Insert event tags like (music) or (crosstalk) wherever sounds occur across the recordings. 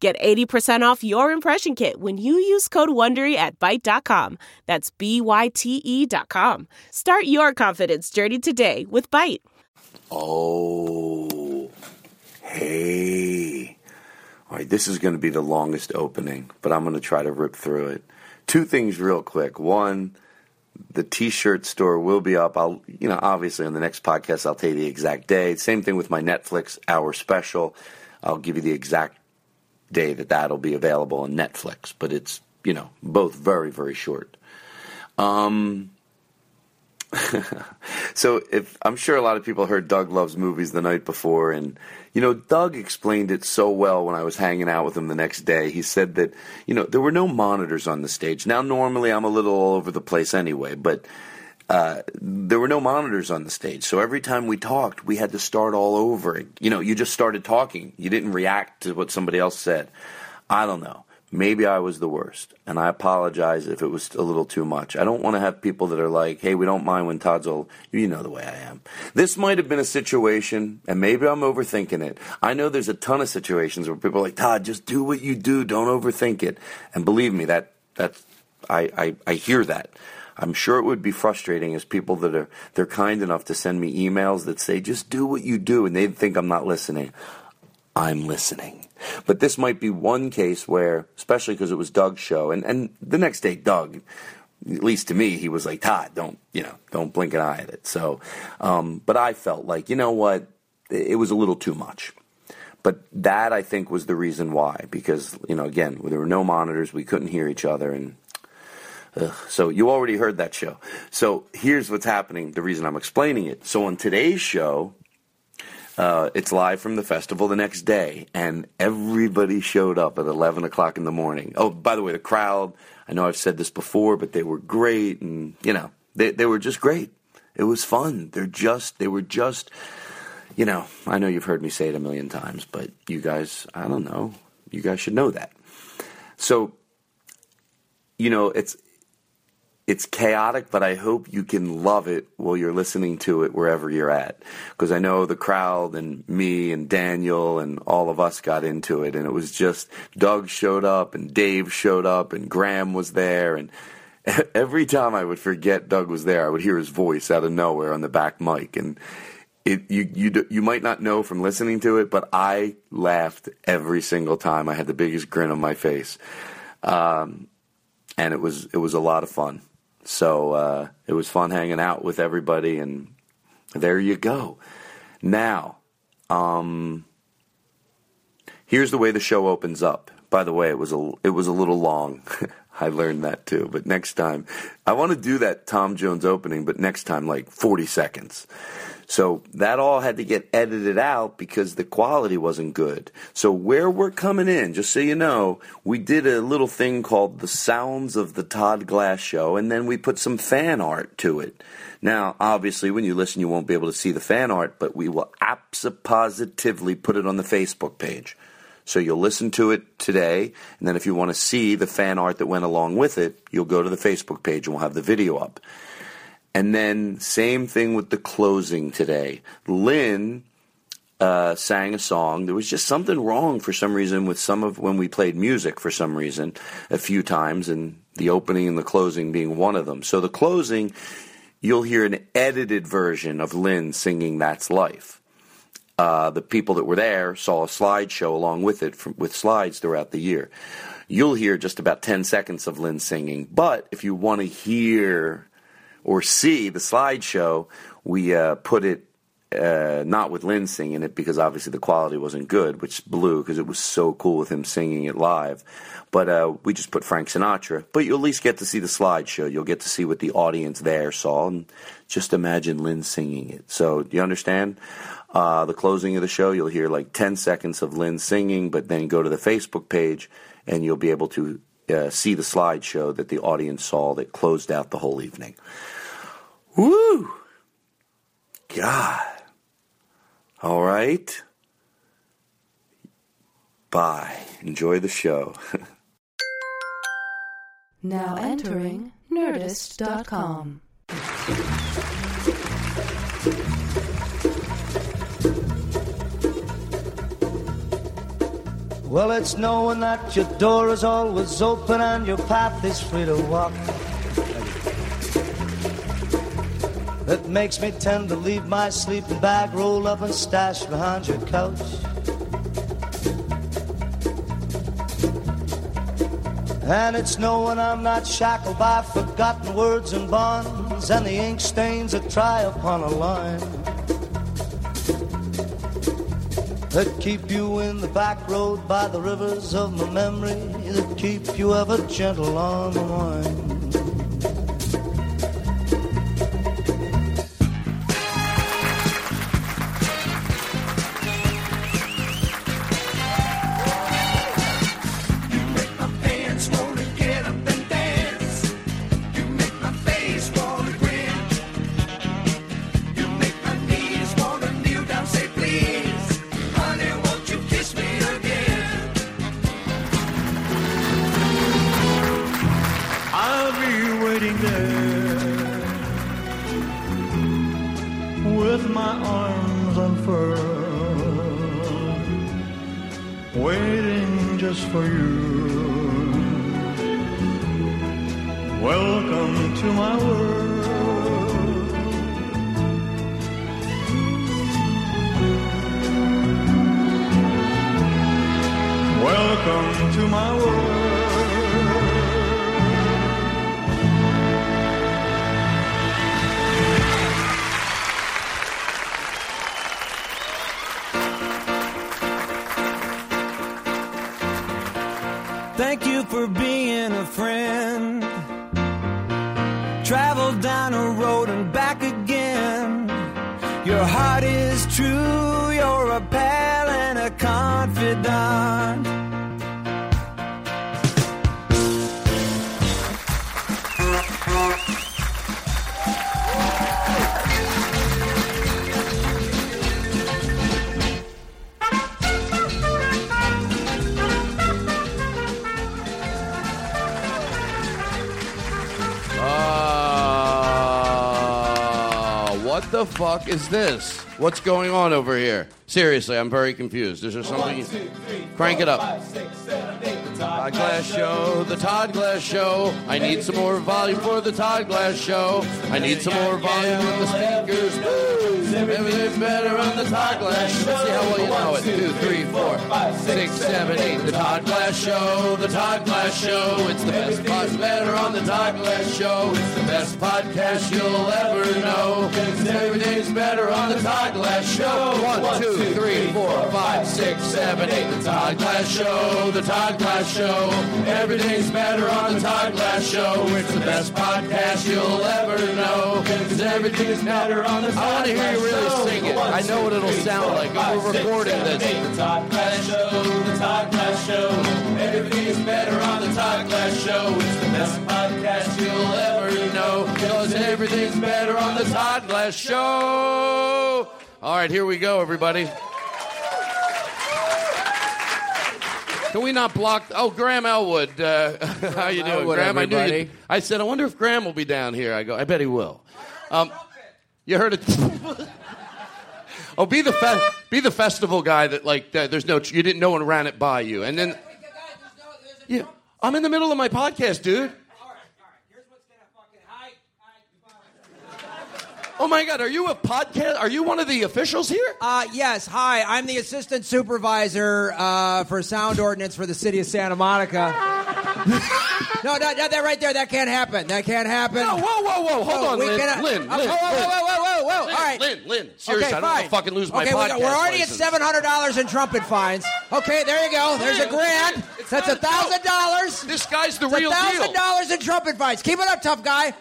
Get 80% off your impression kit when you use code WONDERY at Byte.com. That's B-Y-T-E dot com. Start your confidence journey today with Byte. Oh, hey. All right, this is going to be the longest opening, but I'm going to try to rip through it. Two things real quick. One, the t-shirt store will be up. I'll, you know, obviously on the next podcast, I'll tell you the exact day. Same thing with my Netflix hour special. I'll give you the exact day that that'll be available on Netflix, but it's, you know, both very, very short. Um, (laughs) so if I'm sure a lot of people heard Doug loves movies the night before, and you know Doug explained it so well when I was hanging out with him the next day. He said that you know there were no monitors on the stage. Now normally I'm a little all over the place anyway, but uh, there were no monitors on the stage. So every time we talked, we had to start all over. You know, you just started talking. You didn't react to what somebody else said. I don't know. Maybe I was the worst, and I apologize if it was a little too much. I don't want to have people that are like, hey, we don't mind when Todd's old. You know the way I am. This might have been a situation, and maybe I'm overthinking it. I know there's a ton of situations where people are like, Todd, just do what you do. Don't overthink it. And believe me, that, that's, I, I, I hear that. I'm sure it would be frustrating as people that are, they're kind enough to send me emails that say, just do what you do, and they think I'm not listening. I'm listening. But this might be one case where, especially because it was Doug's show, and, and the next day, Doug, at least to me, he was like, Todd, don't, you know, don't blink an eye at it. So, um, but I felt like, you know what, it was a little too much. But that, I think, was the reason why, because, you know, again, there were no monitors, we couldn't hear each other, and Ugh. So you already heard that show. So here's what's happening. The reason I'm explaining it. So on today's show, uh, it's live from the festival the next day, and everybody showed up at 11 o'clock in the morning. Oh, by the way, the crowd, I know I've said this before, but they were great, and, you know, they, they were just great. It was fun. They're just, they were just, you know, I know you've heard me say it a million times, but you guys, I don't know, you guys should know that. So, you know, it's, it's chaotic, but I hope you can love it while you're listening to it wherever you're at. Because I know the crowd and me and Daniel and all of us got into it, and it was just Doug showed up and Dave showed up and Graham was there, and (laughs) every time I would forget Doug was there, I would hear his voice out of nowhere on the back mic, and it you you you might not know from listening to it, but I laughed every single time. I had the biggest grin on my face. Um, and it was it was a lot of fun. So uh, it was fun hanging out with everybody, and there you go. Now, um, here's the way the show opens up. By the way, it was a it was a little long. (laughs) I learned that too. But next time, I want to do that Tom Jones opening, but next time like 40 seconds. So that all had to get edited out because the quality wasn't good. So where we're coming in, just so you know, we did a little thing called the Sounds of the Todd Glass Show, and then we put some fan art to it. Now, obviously, when you listen, you won't be able to see the fan art, but we will positively put it on the Facebook page. So you'll listen to it today, and then if you want to see the fan art that went along with it, you'll go to the Facebook page and we'll have the video up. And then same thing with the closing today. Lynn uh, sang a song. There was just something wrong for some reason with some of when we played music for some reason a few times, and the opening and the closing being one of them. So the closing, you'll hear an edited version of Lynn singing "That's Life." Uh, the people that were there saw a slideshow along with it from, with slides throughout the year. You'll hear just about 10 seconds of Lynn singing, but if you want to hear or see the slideshow, we uh, put it uh, not with Lynn singing it because obviously the quality wasn't good, which blew because it was so cool with him singing it live. But uh, we just put Frank Sinatra. But you'll at least get to see the slideshow. You'll get to see what the audience there saw, and just imagine Lynn singing it. So do you understand? Uh, the closing of the show, you'll hear like 10 seconds of Lynn singing, but then go to the Facebook page and you'll be able to uh, see the slideshow that the audience saw that closed out the whole evening. Woo! God. All right. Bye. Enjoy the show. (laughs) now entering Nerdist.com. Well, it's knowing that your door is always open and your path is free to walk. That makes me tend to leave my sleeping bag rolled up and stashed behind your couch. And it's knowing I'm not shackled by forgotten words and bonds and the ink stains that try upon a line. that keep you in the back road by the rivers of my memory, that keep you ever gentle on the wine. Fuck is this? What's going on over here? Seriously, I'm very confused. Is there something? One, two, three, Crank it up. Five, six, seven, eight, the Todd Glass Show, the Todd Glass Show. I need some more volume for the Todd Glass Show. I need some more volume on the speakers. Woo! Better on the Todd Glass Show. Let's see how well you know it. Two, three, four, five, six, seven, eight. The Todd Glass Show, the Todd Glass Show. It's the best podcast better on the Todd Glass Show. It's the best podcast you'll ever know. Everything's better on the Todd Glass Show. One, two, three, four, five, six, seven, eight. The Todd Glass Show, the Todd Glass Show. Everything's better on the Todd Glass Show. It's the best podcast you'll ever know. Cause everything's better on the Todd I want to hear you really sing it. I know what it'll sound like. We're recording this. The Todd Glass Show, the Todd Glass Show. Everything's better on the Todd Glass Show. It's the best podcast you'll ever know. Cause everything's better on the Todd Glass Show. All right, here we go, everybody. Can we not block? Oh, Graham Elwood, uh, (laughs) how you doing, Elwood, Graham? I knew you. everybody. I said, I wonder if Graham will be down here. I go, I bet he will. Um, you heard it. (laughs) oh, be the fe- be the festival guy that like that there's no you didn't no one ran it by you, and then yeah, I'm in the middle of my podcast, dude. Oh my God, are you a podcast? Are you one of the officials here? Uh, yes. Hi, I'm the assistant supervisor uh, for sound ordinance for the city of Santa Monica. No, no, no, that right there. That can't happen. That can't happen. No, whoa, whoa, whoa, hold No, on, we Lynn, cannot- Lynn, Oh, Lynn, whoa, whoa, whoa, whoa, whoa, whoa, Lynn, All right. Lynn, Lynn, seriously, okay, I don't want to fucking lose my okay, we got- podcast we're already license. at seven hundred dollars in trumpet fines. Okay, there you go. There's a grand. it's That's a thousand dollars. This guy's the It's real a thousand dollars in trumpet fines. Keep it up, tough guy.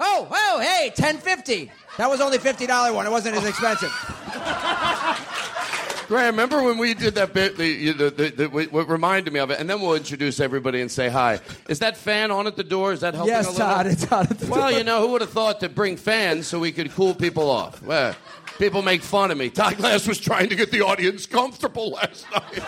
Oh, oh, hey, ten fifty. That was only fifty dollar one. It wasn't as expensive. (laughs) Graham, remember when we did that bit? The, you- the, the, the, what reminded me of it, and then we'll introduce everybody and say hi. Is that fan on at the door? Is that helping a yes, little? Todd. It's on at the Well, door. you know, who would have thought to bring fans so we could cool people off? Well, people make fun of me. Todd Glass was trying to get the audience comfortable last night.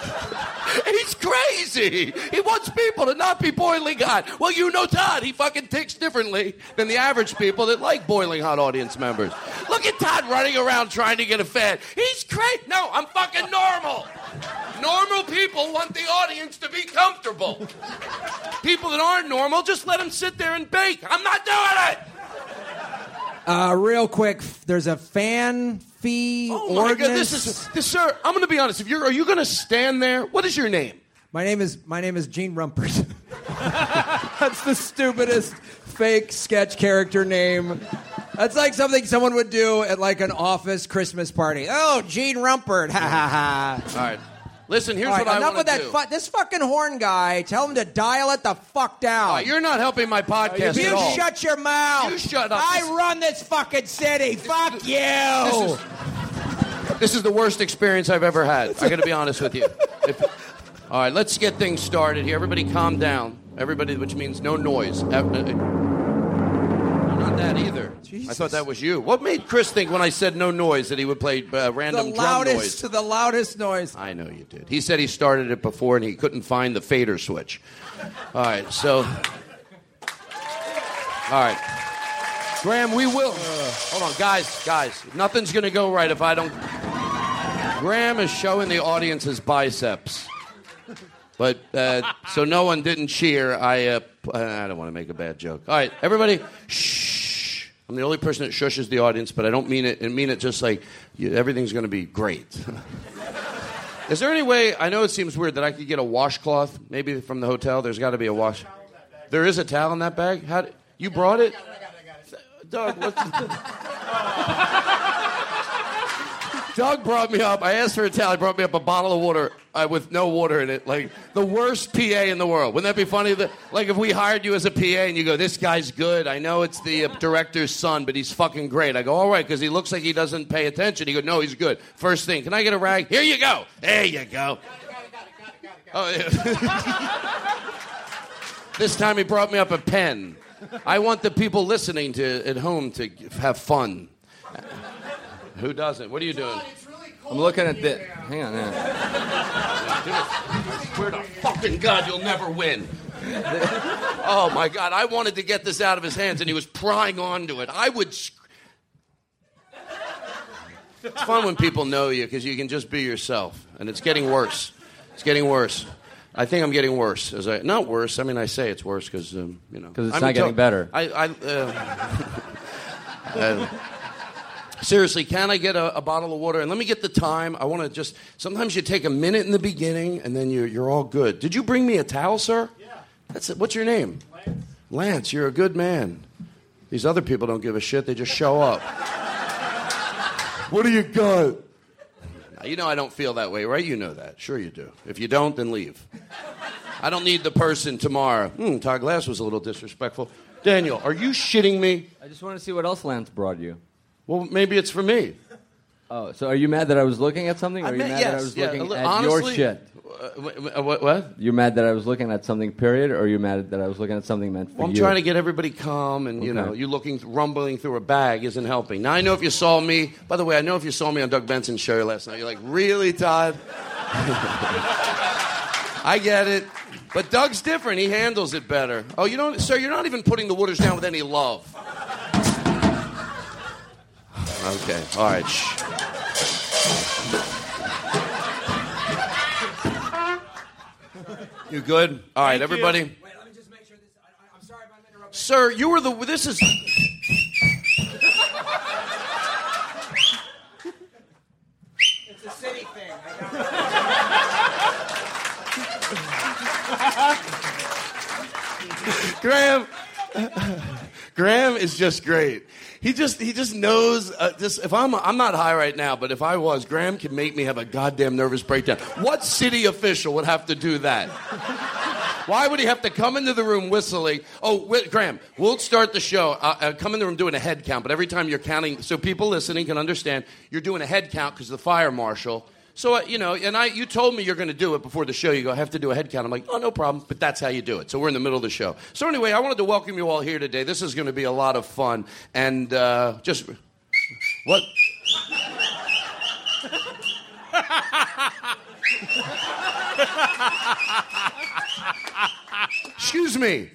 (laughs) He's crazy. He wants people to not be boiling hot. Well, you know Todd. He fucking ticks differently than the average people that like boiling hot audience members. Look at Todd running around trying to get a fan. He's crazy. No, I'm fucking normal. Normal people want the audience to be comfortable. People that aren't normal, just let them sit there and bake. I'm not doing it. Uh, real quick, there's a fan fee Oh my ordinance. God, this is this, sir. I'm going to be honest. If you're, are you going to stand there? What is your name? My name is my name is Gene Rumpert. (laughs) That's the stupidest fake sketch character name. That's like something someone would do at like an office Christmas party. Oh, Gene Rumpert. Ha ha ha. All right. Listen, here's All right, what I enough want with to that. do. Fu- this fucking horn guy. Tell him to dial it the fuck down. Uh, you're not helping my podcast you at all. You shut your mouth. You shut up. I run this fucking city. fuck you. This is, this is the worst experience I've ever had. I got to be honest with you. If- all right, let's get things started here. Everybody, calm down. Everybody, which means no noise. Uh, uh, I'm not that either. I thought that was you. What made Chris think when I said no noise that he would play uh, the random drum loudest, noise? the loudest noise. I know you did. He said he started it before and he couldn't find the fader switch. All right, so. All right. Graham, we will. Hold on, guys, guys. Nothing's going to go right if I don't. Graham is showing the audience his biceps. But, uh, so no one didn't cheer. I, uh, I don't want to make a bad joke. All right, everybody, shh. I'm the only person that shushes the audience, but I don't mean it. I mean it just like you, everything's going to be great. (laughs) Is there any way? I know it seems weird that I could get a washcloth, maybe from the hotel. There's got to be a wash. There is a towel in that bag. How? d- You brought it? Doug, what's (laughs) Doug brought me up. I asked for a towel. He brought me up a bottle of water uh, with no water in it. Like the worst PA in the world. Wouldn't that be funny? That, like if we hired you as a PA and you go, "This guy's good. I know it's the uh, director's son, but he's fucking great." I go, "All right," because he looks like he doesn't pay attention. He go, "No, he's good." First thing, can I get a rag? Here you go. There you go. Oh, yeah. (laughs) this time he brought me up a pen. I want the people listening to at home to have fun. Who doesn't? What are you doing? I'm looking at this. Hang on. hang on. Swear to fucking God, you'll never win. oh my God, I wanted to get this out of his hands, and he was prying onto it. I would. Sc- it's fun when people know you because you can just be yourself, and it's getting worse. It's getting worse. I think I'm getting worse. As I not worse. I mean, I say it's worse because um, you know 'Cause it's I'm not getting better. I. I uh, (laughs) uh, Seriously, can I get a, a bottle of water? And let me get the time. I want to just. Sometimes you take a minute in the beginning, and then you're you're all good. Did you bring me a towel, sir? Yeah. That's it. What's your name? Lance. Lance, you're a good man. These other people don't give a shit. They just show up. (laughs) What do you got? Now, You know I don't feel that way, right? You know that. Sure you do. If you don't, then leave. I don't need the person tomorrow. Hmm, Todd Glass was a little disrespectful. Daniel, are you shitting me? I just want to see what else Lance brought you. Well, maybe it's for me. Oh, so are you mad that I was looking at something, or I are you meant- mad yes, that I was yeah, looking li- at honestly- your shit? Uh, wh- wh- what? what? You're mad that I was looking at something, period, or you're mad that I was looking at something meant for Well, I'm you? trying to get everybody calm, and you Okay. know, you looking, rumbling through a bag isn't helping. Now I know if you saw me. By the way, I know if you saw me on Doug Benson's show last night, you're like, really, Todd? (laughs) I get it, but Doug's different. He handles it better. Oh, you don't, sir. You're not even putting the waters down with any love. Okay, all right. Shh. You good? All right, everybody. Wait, let me just make sure this. I, I'm sorry if I'm interrupting. Sir, you were the. This is. It's a city thing. Graham. (laughs) Graham is just great. He just he just knows. Uh, just if I'm I'm not high right now, but if I was, Graham could make me have a goddamn nervous breakdown. What city official would have to do that? Why would he have to come into the room whistling? Oh, wait, Graham, we'll start the show. Uh, uh, come in the room doing a head count, but every time you're counting, so people listening can understand, you're doing a head count because the fire marshal. So uh, you know, and I, you told me you're going to do it before the show. You go, I have to do a head count. I'm like, oh, no problem. But that's how you do it. So we're in the middle of the show. So anyway, I wanted to welcome you all here today. This is going to be a lot of fun, and uh, just what. (laughs) Excuse me.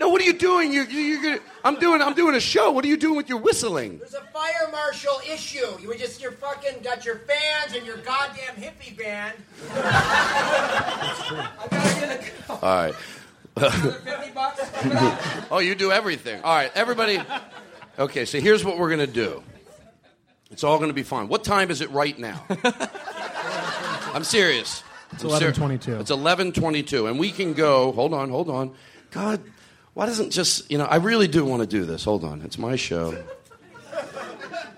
No, what are you doing? You, you, you're gonna, I'm doing. I'm doing a show. What are you doing with your whistling? There's a fire marshal issue. You were just you're fucking got your fans and your goddamn hippie band. I gotta get a All right. fifty bucks. (laughs) Oh, you do everything. All right, everybody. Okay, so here's what we're gonna do. It's all gonna be fine. What time is it right now? (laughs) I'm serious. It's 11:22. It's 11:22, and we can go. Hold on, hold on. God, why doesn't just you know? I really do want to do this. Hold on, it's my show.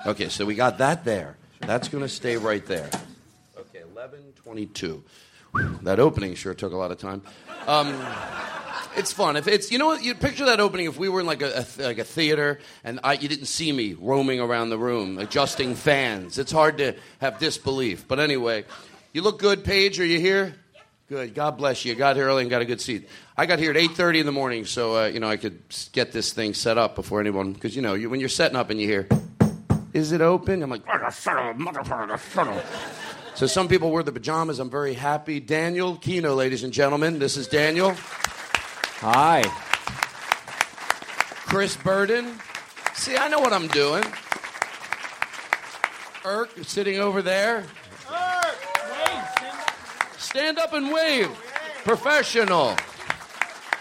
Okay, so we got that there. That's gonna stay right there. Okay, 11:22. Whew, That opening sure took a lot of time. Um, it's fun. If it's you know what you picture that opening if we were in like a, a like a theater and I, you didn't see me roaming around the room adjusting fans. It's hard to have disbelief. But anyway, you look good, Paige. Are you here? Good. God bless you. Got here early and got a good seat. I got here at 8:30 in the morning, so uh, you know I could get this thing set up before anyone. Because you know you, when you're setting up and you hear, "Is it open?" I'm like, motherfucker, so some people wear the pajamas. I'm very happy. Daniel Kinno, ladies and gentlemen. This is Daniel. Hi. Chris Burden. See, I know what I'm doing. Irk sitting over there. Stand up and wave. Professional.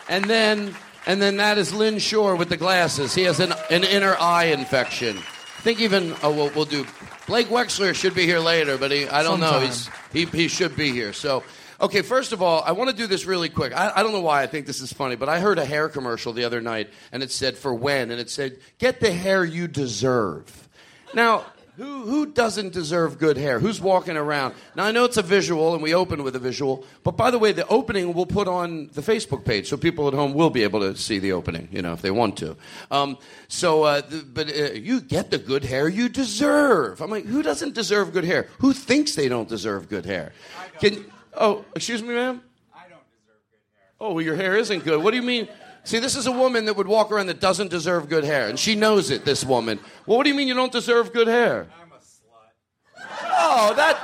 And then and then that is Lynn Shore with the glasses. He has an, an inner eye infection. I think even oh we'll, we'll do Blake Wexler should be here later, but he I don't know. He's he, he should be here. So Okay, first of all, I want to do this really quick. I, I don't know why I think this is funny, but I heard a hair commercial the other night, and it said for when, and it said, "Get the hair you deserve." Now, who who doesn't deserve good hair? Who's walking around? Now I know it's a visual, and we open with a visual. But by the way, the opening we'll put on the Facebook page, so people at home will be able to see the opening, you know, if they want to. Um, so, uh, the, but uh, you get the good hair you deserve. I'm like, who doesn't deserve good hair? Who thinks they don't deserve good hair? Can oh, excuse me, ma'am. I don't deserve good hair. Oh, well, your hair isn't good. What do you mean? See, this is a woman that would walk around that doesn't deserve good hair, and she knows it. This woman. Well, what do you mean you don't deserve good hair? I'm a slut. Oh, that.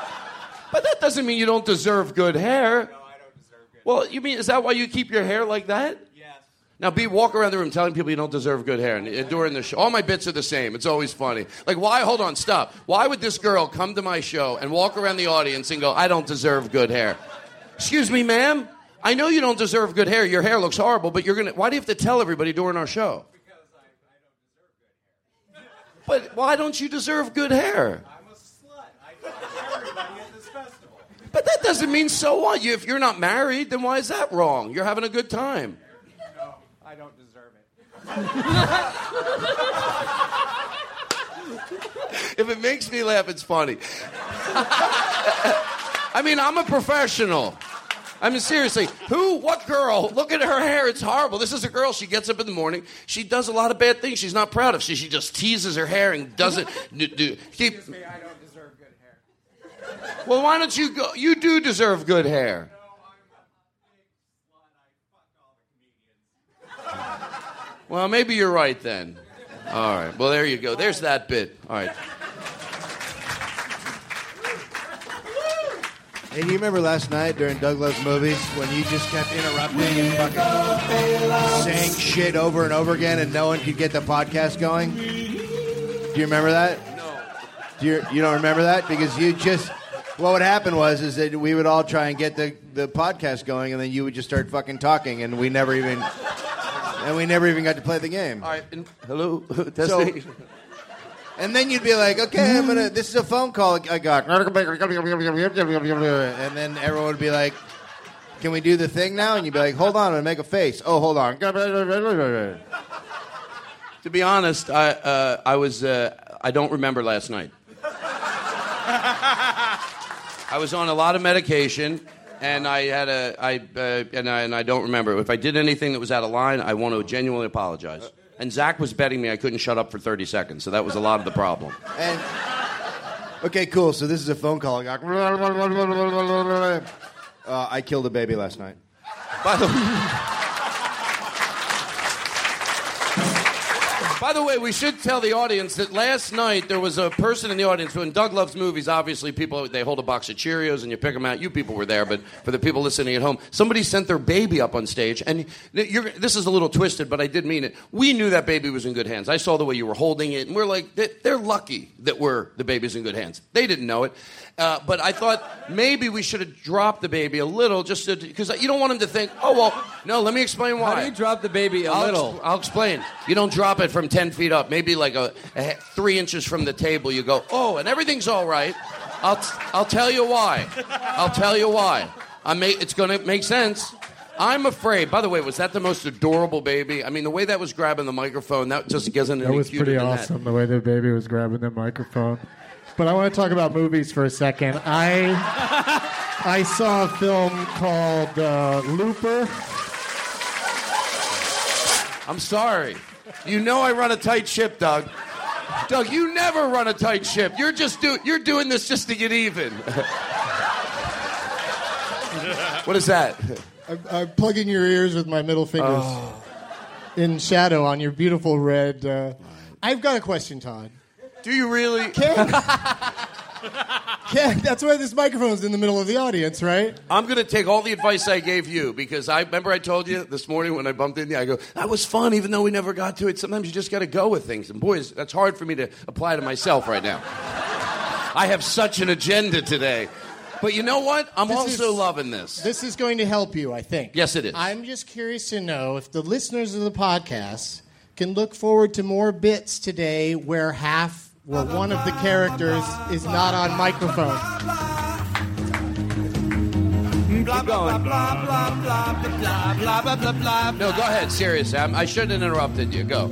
But that doesn't mean you don't deserve good hair. No, I don't deserve good. Well, you mean is that why you keep your hair like that? Yes. Now, be walk around the room telling people you don't deserve good hair, and uh, during the show, all my bits are the same. It's always funny. Like, why? Hold on, stop. Why would this girl come to my show and walk around the audience and go, "I don't deserve good hair"? Excuse me, ma'am. I know you don't deserve good hair. Your hair looks horrible, but you're gonna. Why do you have to tell everybody during our show? Because I, I don't deserve good hair. But why don't you deserve good hair? I'm a slut. I tell everybody at this festival. But that doesn't mean so what. You, if you're not married, then why is that wrong? You're having a good time. No, I don't deserve it. if it makes me laugh, it's funny. (laughs) I mean, I'm a professional. I mean, seriously, who, what girl? Look at her hair. It's horrible. This is a girl. She gets up in the morning. She does a lot of bad things. She's not proud of. She, she just teases her hair and doesn't. (laughs) do, do, she, Excuse me, I don't deserve good hair. well, why don't you go? You do deserve good hair. Well, maybe you're right then. All right. Well, there you go. There's that bit. All right. Hey, do you remember last night during Doug Loves Movies when you just kept interrupting and fucking saying shit over and over again and no one could get the podcast going? Do you remember that? No. Do you, you don't remember that? Because you just. What would happen was is that we would all try and get the, the podcast going and then you would just start fucking talking and we never even and we never even got to play the game. All right. And, hello. (laughs) So, Testing. And then you'd be like, okay, I'm gonna. This is a phone call I got. And then everyone would be like, can we do the thing now? And you'd be like, hold on, I'm gonna make a face. Oh, hold on. to be honest, I uh, I was uh, I don't remember last night. I was on a lot of medication, and I had a I uh, and I and I don't remember if I did anything that was out of line. I want to genuinely apologize. And Zach was betting me I couldn't shut up for 30 seconds, so that was a lot of the problem. And okay, cool. So this is a phone call I got. Uh, I killed a baby last night. By the By the way, we should tell the audience that last night there was a person in the audience. When Doug loves movies, obviously people they hold a box of Cheerios and you pick them out. You people were there, but for the people listening at home, somebody sent their baby up on stage, and this is a little twisted, but I did mean it. We knew that baby was in good hands. I saw the way you were holding it, and we're like, they- they're lucky that we're the baby's in good hands. They didn't know it, uh, but I thought maybe we should have dropped the baby a little, just because you don't want him to think, oh well, no. Let me explain why. How do you drop the baby a I'll little? ex- I'll explain. You don't drop it from 10 feet up, maybe like a, a three inches from the table. You go, oh, and everything's all right. I'll, t- I'll tell you why. I'll tell you why. I may, it's going to make sense. I'm afraid. By the way, was that the most adorable baby? I mean, the way that was grabbing the microphone, that just isn't That was pretty than awesome the way the baby was grabbing the microphone. But I want to talk about movies for a second. I I saw a film called uh, Looper. I'm sorry. You know I run a tight ship, Doug. Doug, you never run a tight ship. You're just do, you're doing this just to get even. (laughs) what is that? I'm, I'm plugging your ears with my middle fingers in shadow on your beautiful red. Uh, I've got a question, Todd. Do you really? (laughs) Ken, Ken, that's why this microphone's in the middle of the audience, right? I'm going to take all the advice I gave you because I remember I told you this morning when I bumped into you, I go, that was fun, even though we never got to it. Sometimes you just got to go with things. And boys, that's hard for me to apply to myself right now. I have such an agenda today. But you know what? I'm This also is- loving this. This is going to help you, I think. Yes, it is. I'm just curious to know if the listeners of the podcast can look forward to more bits today where half, well, one of the characters is not on microphone. Keep going. No, go ahead. Seriously, I'm, I shouldn't have interrupted you. Go.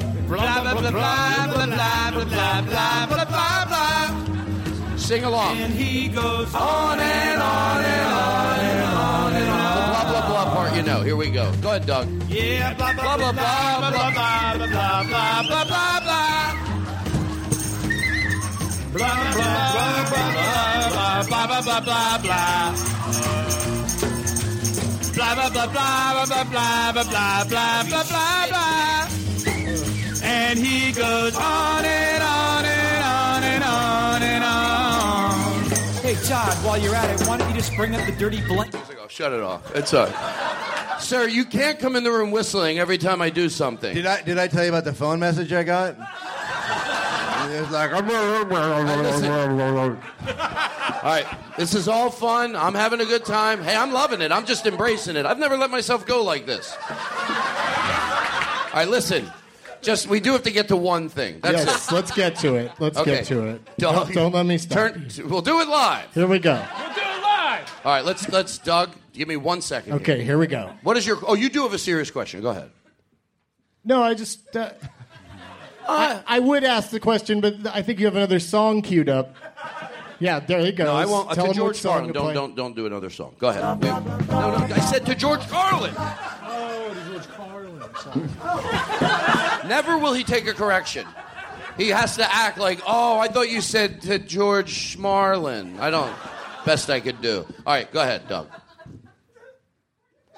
Sing along. And he goes on and on and on and on and on. The blah blah blah part, you know. Here we go. Go ahead, Doug. Yeah, blah blah Blah, blah, blah, blah, blah blah blah blah blah blah blah. Blah blah blah blah blah blah blah blah blah blah. Blah blah blah blah blah blah blah blah blah blah. And he goes on and on and on and on and on. Hey, Todd, while you're at it, why don't you just bring up the dirty blanket? Oh, shut it off. It's all right. Sir, you can't come in the room whistling every time I do something. Did I did I tell you about the phone message I got? It's like I'm going (laughs) to. All right, this is all fun. I'm having a good time. Hey, I'm loving it. I'm just embracing it. I've never let myself go like this. All right, listen. Just we do have to get to one thing. That's yes, it. let's get to it. Let's Okay. get to it. Don't- Don't, don't let me stop. Turn. We'll do it live. Here we go. We'll do it live. All right, let's let's Doug. Give me one second. here. Okay, here we go. What is your? Oh, you do have a serious question. Go ahead. No, I just. Uh, I, uh, I would ask the question, but I think you have another song queued up. Yeah, there he goes. No, I won't. Uh, tell to him George what song Carlin. Don't don't don't do another song. Go ahead. No, no. I said to George Carlin. Oh, the George Carlin Never will he take a correction. He has to act like, oh, I thought you said to George Marlin. I don't. Best I could do. All right, go ahead, Doug.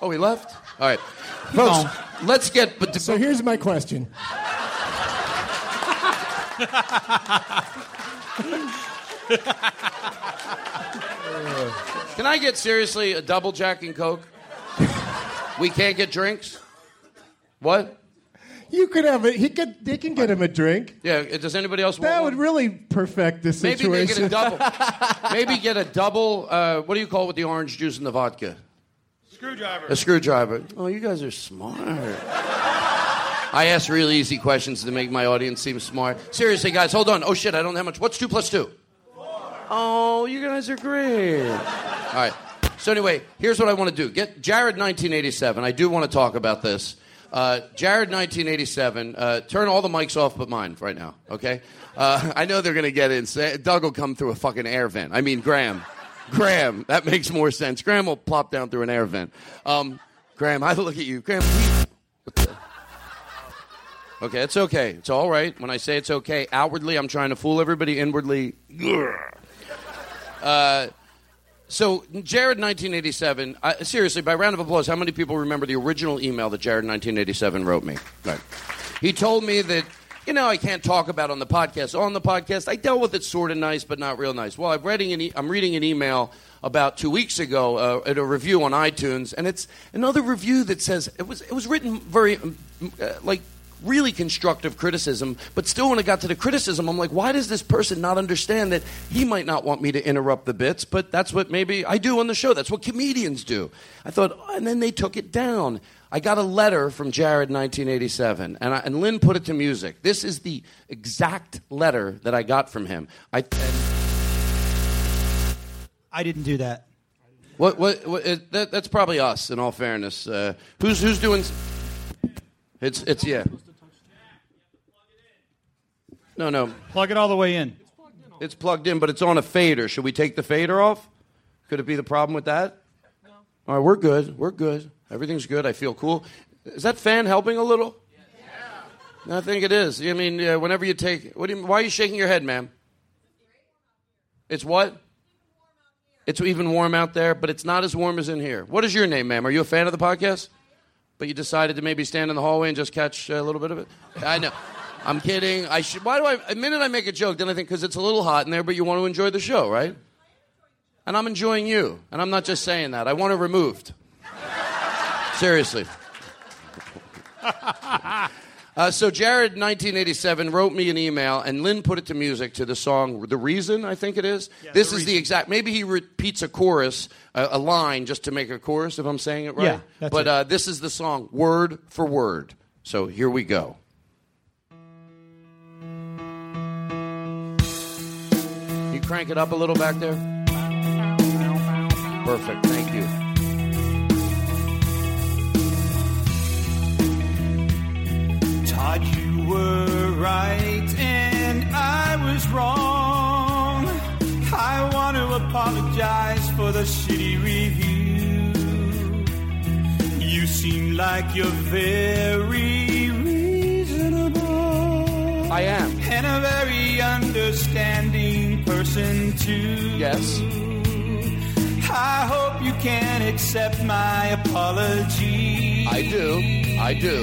Oh, he left. All right, folks. Let's get. But so here's my question. (laughs) Can I get seriously a double Jack and Coke? we can't get drinks. What? You could have it. He could. They can get him a drink. Yeah. Does anybody else want That one? would really perfect the situation. Maybe they situation. get a double. (laughs) Maybe get a double. Uh, what do you call it with the orange juice and the vodka? Screwdriver. A screwdriver. Oh, you guys are smart. (laughs) I ask really easy questions to make my audience seem smart. Seriously, guys, hold on. Oh shit, I don't have much. What's two plus two? Oh, you guys are great. All right. So anyway, here's what I want to do. Get Jared 1987. I do want to talk about this. Uh, Jared 1987. Uh, turn all the mics off but mine right now. Okay. Uh, I know they're gonna get in. Doug will come through a fucking air vent. I mean Graham. Graham. That makes more sense. Graham will plop down through an air vent. Um, Graham, I look at you. Graham, please. Okay, it's okay. It's all right. When I say it's okay, outwardly I'm trying to fool everybody. Inwardly, uh, so Jared 1987. Uh, seriously, by round of applause, how many people remember the original email that Jared 1987 wrote me? Right. He told me that you know I can't talk about on the podcast. On the podcast, I dealt with it sort of nice, but not real nice. Well, I'm reading an e- I'm reading an email about two weeks ago uh, at a review on iTunes, and it's another review that says it was it was written very uh, like really constructive criticism, but still when it got to the criticism, I'm like, why does this person not understand that he might not want me to interrupt the bits, but that's what maybe I do on the show. That's what comedians do. I thought, and then they took it down. I got a letter from Jared 1987, and, I, and Lynn put it to music. This is the exact letter that I got from him. I, I didn't do that. what, what, what, it, that, that's probably us, in all fairness. Uh, who's, who's doing. It's, it's, yeah. No, no. Plug it all the way in. It's plugged in, but it's on a fader. Should we take the fader off? Could it be the problem with that? No. All right, we're good. We're good. Everything's good. I feel cool. Is that fan helping a little? Yeah. I think it is. I mean, uh, whenever you take, what do you, why are you shaking your head, ma'am? It's what? It's even warm out there, but it's not as warm as in here. What is your name, ma'am? Are you a fan of the podcast? But you decided to maybe stand in the hallway and just catch a little bit of it? I know. I'm kidding. I should. Why do I? A minute I make a joke, then I think because it's a little hot in there, but you want to enjoy the show, right? And I'm enjoying you, and I'm not just saying that. I want it removed. Seriously. (laughs) Uh, so Jared, 1987, wrote me an email, and Lynn put it to music to the song "The Reason." I think it is. this The is the exact. Maybe he repeats a chorus, a, a line, just to make a chorus. If I'm saying it right. Yeah, that's but it. Uh, this is the song, word for word. So here we go. Crank it up a little back there. Perfect. Thank you. Todd, you were right and I was wrong. I want to apologize for the shitty review. You seem like you're very reasonable. I am. And a very understanding person, too. Yes. I hope you can accept my apology. I do. I do.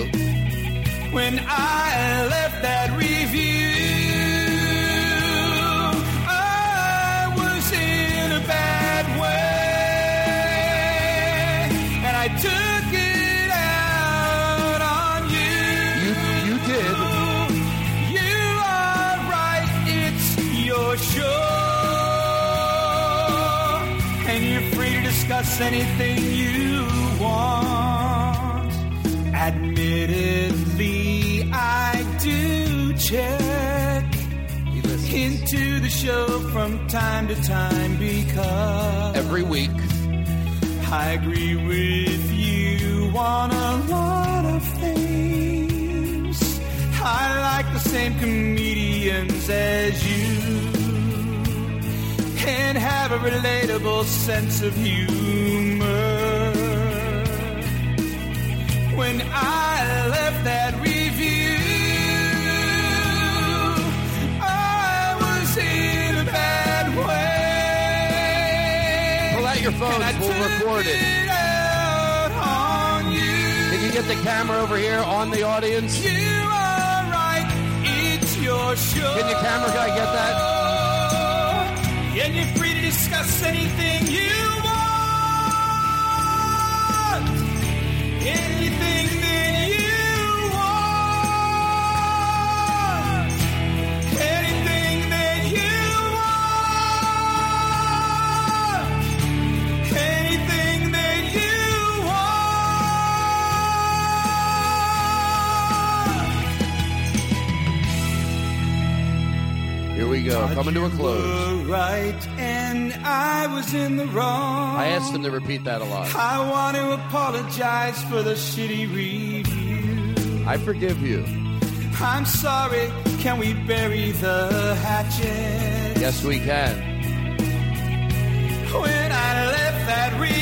When I left that review, I was in a bad way, and I took anything you want. Admittedly, I do check into the show from time to time because Every week. I agree with you on a lot of things. I like the same comedians as you and have a relatable sense of humor. When I left that review, I was in a bad way. Pull out your phones. We'll record it. it out on you. Can you get the camera over here on the audience? You are right. It's your show. Can your camera guy get that? And you're free to discuss anything you want. Anything that you want. Anything that you want. Anything that you want. Here we go. Coming to a close. Right and I was in the wrong. I asked him to repeat that a lot. I want to apologize for the shitty review. I forgive you. I'm sorry, can we bury the hatchet? Yes, we can. When I left that review,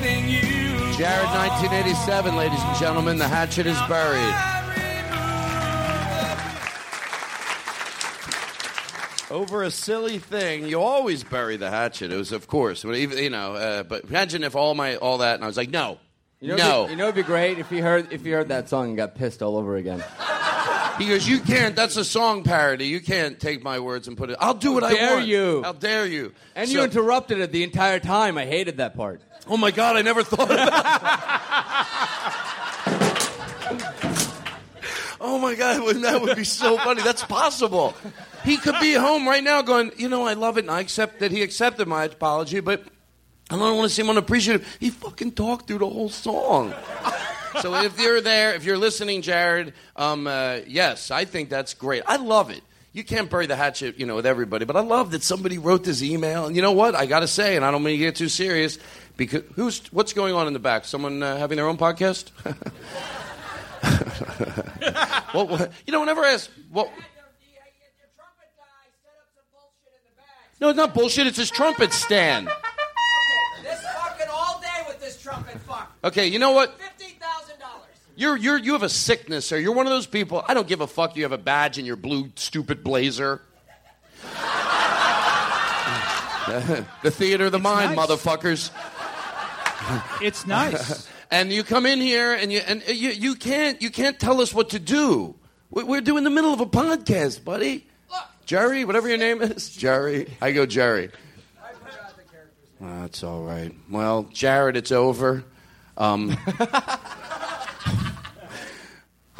Jared, 1987, ladies and gentlemen. The hatchet is buried. Over a silly thing, you always bury the hatchet. It was, of course, but even you know. Uh, but imagine if all my all that, and I was like, no, You know, no. It'd be, you know, it'd be great if you heard if you heard that song and got pissed all over again. He goes, "You can't. That's a song parody. You can't take my words and put it. I'll do what How I dare want. you. How dare you? And So- you interrupted it the entire time. I hated that part. Oh my god, I never thought of that. oh my god, (laughs) that would be so funny. That's possible. He could be home right now going, you know, I love it and I accept that he accepted my apology, but I don't want to seem unappreciative. He fucking talked through the whole song. so if you're there, if you're listening, Jared, um, uh, yes, I think that's great. I love it. You can't bury the hatchet, you know, with everybody, but I love that somebody wrote this email. And you know what? I got to say, and I don't mean to get too serious, because who's what's going on in the back? Someone uh, having their own podcast? (laughs) you know, whenever I ask, what? No, it's not bullshit. It's his trumpet stand. (laughs) Okay, this fucking all day with this trumpet fuck. Okay, you know what? Fifteen thousand dollars. You're, you're, you have a sickness, sir. You're one of those people. I don't give a fuck. You have a badge in your blue, stupid blazer. (laughs) the theater of the mind, nice. motherfuckers. (laughs) It's (laughs) nice. and you come in here and you and you, you can't you can't tell us what to do. We- We're doing the middle of a podcast, buddy. Jerry, whatever your name is, Jerry. I go Jerry. That's all right. Well, Jared, it's over. Um, (laughs)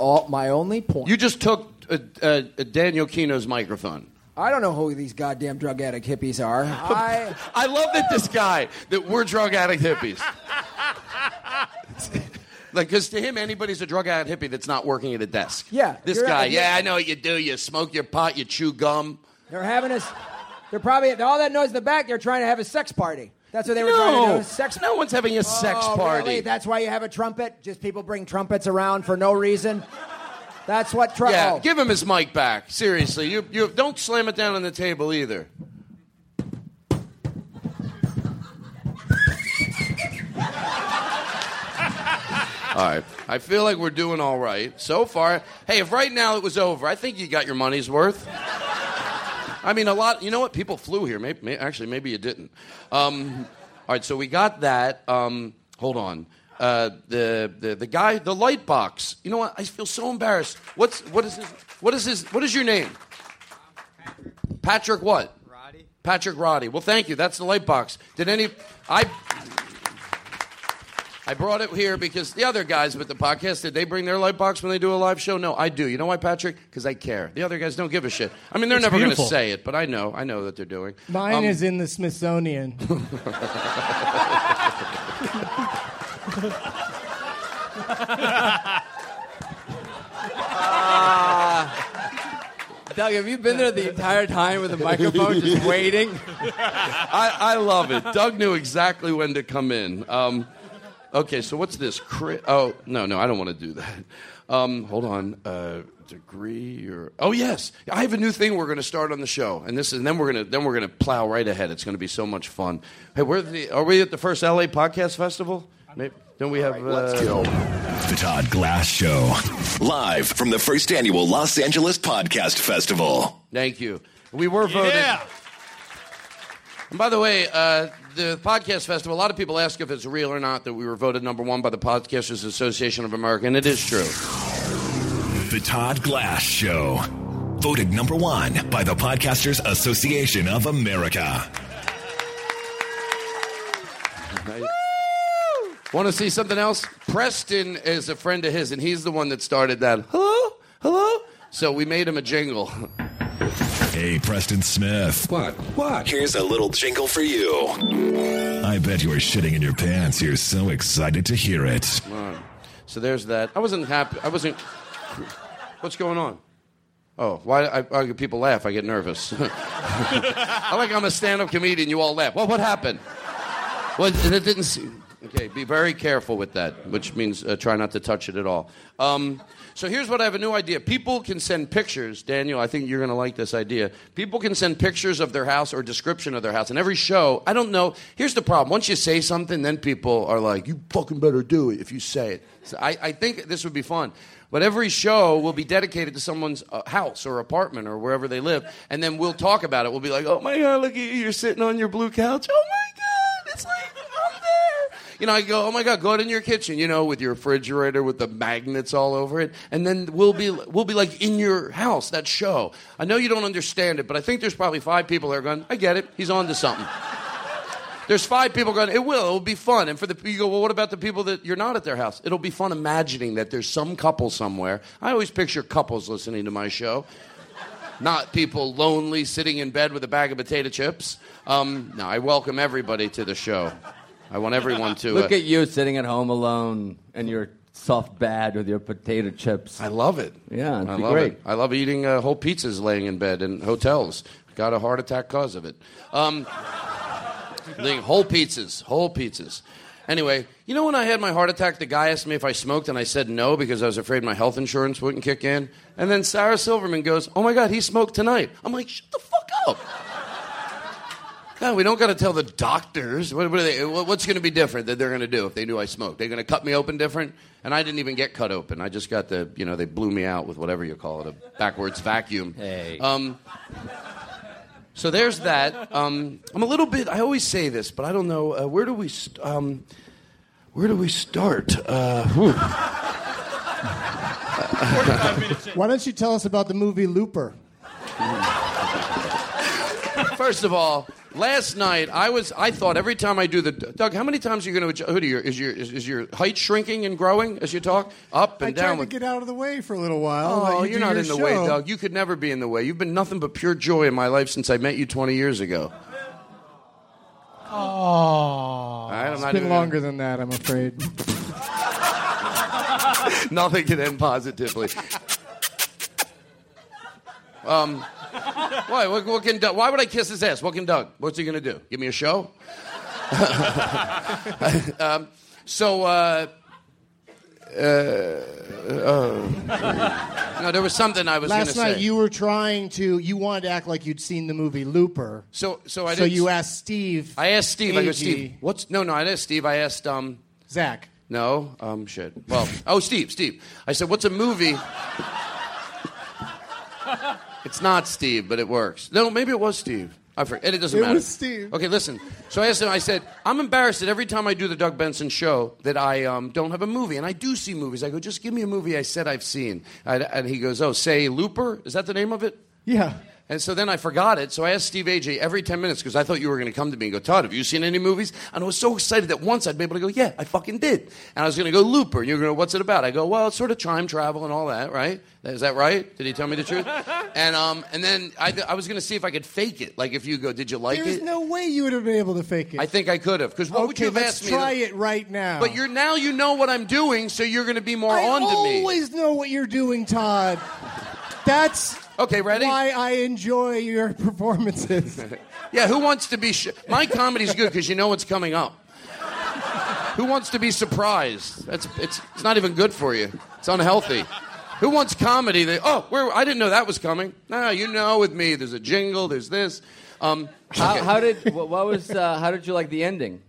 Oh, my only point. you just took uh, uh, Daniel Kinno's microphone. I don't know who these goddamn drug addict hippies are. (laughs) I I love that this guy that we're drug addict hippies. (laughs) like, because to him, anybody's a drug addict hippie that's not working at a desk. Yeah, This guy, yeah, I know what you do. You smoke your pot, you chew gum. they're having us. They're probably all that noise in the back. They're trying to have a sex party. That's what they were trying to do. Sex. no one's having a sex Oh, party. Really? That's why you have a trumpet. Just people bring trumpets around for no reason. That's what. Tru- yeah, give him his mic back. Seriously, you, you don't slam it down on the table either. All right. I feel like we're doing all right so far. Hey, if right now it was over, I think you got your money's worth. I mean, a lot. You know what? People flew here. Maybe, may actually, maybe you didn't. Um, all right, so we got that. Um, hold on. Uh, the, the the guy, the light box. You know what? I feel so embarrassed. What's what is his? What is his? What is your name? Patrick. Patrick What? Roddy. Patrick Roddy. Well, thank you. That's the light box. Did any? I. I brought it here because the other guys with the podcast, did they bring their light box when they do a live show? No, I do. You know why, Patrick? Because I care. The other guys don't give a shit. I mean, they're It's never going to beautiful. say it, but I know. I know that they're doing. Mine Um, is in the Smithsonian. (laughs) Doug, have you been there the entire time with a microphone just (laughs) waiting? I, I love it. Doug knew exactly when to come in. Um, okay, so what's this? Cri- oh, no, no, I don't want to do that. Um, hold on. Uh, degree or oh yes, I have a new thing we're going to start on the show, and this is and then we're going to then we're going to plow right ahead. It's going to be so much fun. Hey, where the are we at the first LA Podcast Festival? Maybe, don't we have? let's uh, go. The Todd Glass Show. Live from the first annual Los Angeles Podcast Festival. Thank you. We were voted. Yeah. And by the way, uh, the podcast festival. A lot of people ask if it's real or not that we were voted number one by the Podcasters Association of America, and it is true. The Todd Glass Show. Voted number one by the Podcasters Association of America. Want to see something else? Preston is a friend of his, and he's the one that started that. Hello, hello. So we made him a jingle. Hey, Preston Smith. What? What? Here's a little jingle for you. I bet you're shitting in your pants. You're so excited to hear it. All right. So there's that. I wasn't happy. I wasn't. What's going on? Oh, why? I, I, people laugh. I get nervous. (laughs) I like I'm a stand-up comedian. You all laugh. Well, what happened? Well, it didn't. See, okay, be very careful with that, which means uh, try not to touch it at all. Um, so here's what I have a new idea. People can send pictures. Daniel, I think you're going to like this idea. People can send pictures of their house or description of their house. And every show, I don't know. Here's the problem. Once you say something, then people are like, you fucking better do it if you say it. So I, I think this would be fun. But every show will be dedicated to someone's uh, house or apartment or wherever they live. And then we'll talk about it. We'll be like, oh my God, look at you. You're sitting on your blue couch. Oh my God, it's like. You know, I go, oh my God, go out in your kitchen, you know, with your refrigerator with the magnets all over it. And then we'll be, we'll be like in your house, that show. I know you don't understand it, but I think there's probably five people that are going, I get it. He's on to something. There's five people going, it will, it will be fun. And for the you go, well, what about the people that you're not at their house? It'll be fun imagining that there's some couple somewhere. I always picture couples listening to my show, not people lonely sitting in bed with a bag of potato chips. Um, no, I welcome everybody to the show. I want everyone (laughs) to. Look uh, at you sitting at home alone and your soft bed with your potato chips. I love it. Yeah, it'd I be love great. it. I love eating uh, whole pizzas laying in bed in hotels. Got a heart attack cause of it. Um, (laughs) eating whole pizzas, whole pizzas. Anyway, you know when I had my heart attack, the guy asked me if I smoked, and I said no because I was afraid my health insurance wouldn't kick in. And then Sarah Silverman goes, "Oh my God, he smoked tonight." I'm like, "Shut the fuck up." No, we don't got to tell the doctors. What, what are they, what- what's going to be different that they're going to do if they knew I smoked? They're going to cut me open different? And I didn't even get cut open. I just got the, you know, they blew me out with whatever you call it, a backwards vacuum. Hey. Um, so there's that. Um, I'm a little bit. I always say this, but I don't know. Uh, where do we? St- um, where do we start? Uh, whew. Why don't you tell us about the movie Looper? First of all, last night I was. I thought every time I do the Doug, how many times are you going to? Who do you? Is your is, is your height shrinking and growing as you talk? Up and down? I down. tried to get out of the way for a little while. Oh, you you're not your in the show. way, Doug. You could never be in the way. You've been nothing but pure joy in my life since I met you 20 years ago. Oh, All right, I'm it's not been even- longer than that, I'm afraid. (laughs) Nothing can end positively. Um, why? What, what can Doug, why would I kiss his ass? What can Doug? What's he to do? Give me a show? (laughs) um, so, uh, uh, uh, no, there was something I was Last say. night you were trying to. You wanted to act like you'd seen the movie Looper. So, so I So you asked Steve. I asked Steve. I go, Steve, what's no, no? I asked Steve. I asked um, Zach. No, um, shit. Well, oh, Steve, Steve. I said, what's a movie? It's not Steve, but it works. No, maybe it was Steve. I forget. It doesn't It matter. was Steve. Okay, listen. So I asked him. I said, I'm embarrassed that every time I do the Doug Benson show that I um, don't have a movie, and I do see movies. I go, just give me a movie I said I've seen. I, and he goes, Oh, say Looper. Is that the name of it? Yeah. And so then I forgot it. So I asked Steve AJ every 10 minutes because I thought you were going to come to me and go, Todd, have you seen any movies? And I was so excited that once I'd be able to go, yeah, I fucking did. And I was going to go Looper. And you're going to, what's it about? I go, well, it's sort of time travel and all that, right? Is that right? Did he tell me the truth? (laughs) and, um, and then I, I was going to see if I could fake it. Like if you go, did you like There's it? There's no way you would have been able to fake it. I think I could have. Because what would you have let's asked me? try it right now. But you're now you know what I'm doing, so you're going to be more I on to me. always know what you're doing, Todd. That's okay. Ready? Why I enjoy your performances. (laughs) Yeah, who wants to be? Sh- My comedy's good because you know what's coming up. Who wants to be surprised? That's it's, it's not even good for you. It's unhealthy. Who wants comedy? They, oh, where, I didn't know that was coming. No, you know, with me, there's a jingle, there's this. Um, How, okay. how did what, what was uh, how did you like the ending?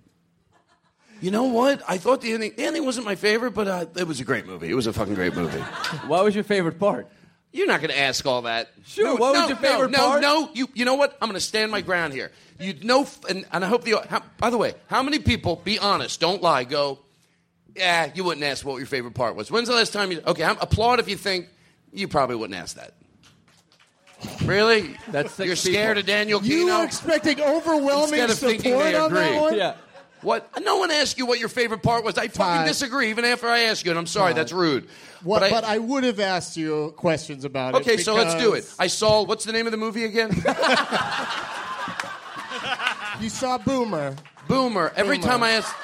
You know what? I thought the ending, the ending wasn't my favorite, but uh, it was a great movie. It was a fucking great movie. What was your favorite part? You're not going to ask all that. Sure, No, what was no, your favorite no, part? No, no. You, you know what? I'm going to stand my ground here. You know, and, and I hope the. How, by the way, how many people? Be honest. Don't lie. Go. Yeah, you wouldn't ask what your favorite part was. When's the last time you? Okay, I'm, applaud if you think you probably wouldn't ask that. Really? That's six you're scared people. of Daniel you Kinno were expecting overwhelming instead of thinking support they on that one. Yeah. What? No one asked you what your favorite part was. I fucking Todd. disagree, even after I asked you, and I'm sorry. Todd. That's rude. What, But but, I- I, would have asked you questions about it. Okay, so let's do it. because I saw. What's the name of the movie again? (laughs) You saw Boomer. Boomer. Every Boomer. time I ask.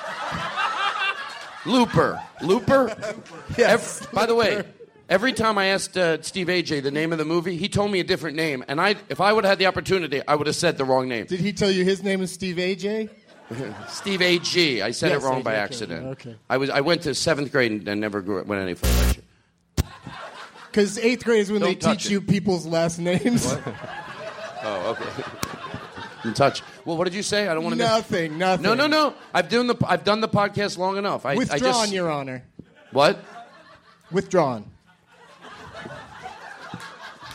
Looper. Looper? (laughs) Yes. Ev- by the way, every time I asked uh, Steve AJ the name of the movie, he told me a different name. And I, if I would have had the opportunity, I would have said the wrong name. Did he tell you his name is Steve AJ? Steve AG. I said Yes, it wrong AG, by okay, accident. okay. I, was, I went to seventh grade and, and never grew, went any further. Because eighth grade is when Don't they teach it. you people's last names. Oh, okay. In touch. Well, what did you say? I don't want to. Nothing, nothing. No, no, no. I've done the I've done the podcast long enough. I, I Withdrawn, just, Your Honor. What? Withdrawn.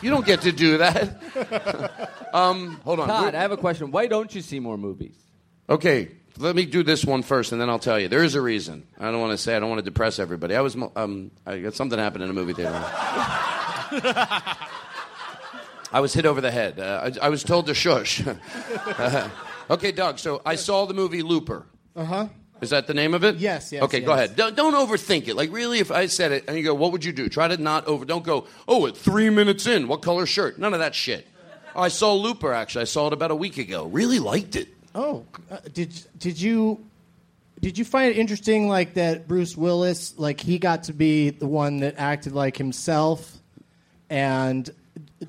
You don't get to do that. (laughs) um, hold on. Todd, We're- I have a question. Why don't you see more movies? Okay, let me do this one first, and then I'll tell you. There is a reason. I don't want to say. I don't want to depress everybody. I was. Um, I got something happened in a movie theater. (laughs) I was hit over the head. Uh, I, I was told to shush. (laughs) okay, Doug. So I saw the movie Looper. Uh huh. Is that the name of it? Yes, yes, Okay, go ahead. Don't, don't overthink it. Like, really, if I said it and you go, what would you do? Try to not over. Don't go, oh, at three minutes in, what color shirt? None of that shit. I saw Looper, actually. I saw it about a week ago. Really liked it. Oh, uh, did did you did you find it interesting, like that Bruce Willis, like he got to be the one that acted like himself, and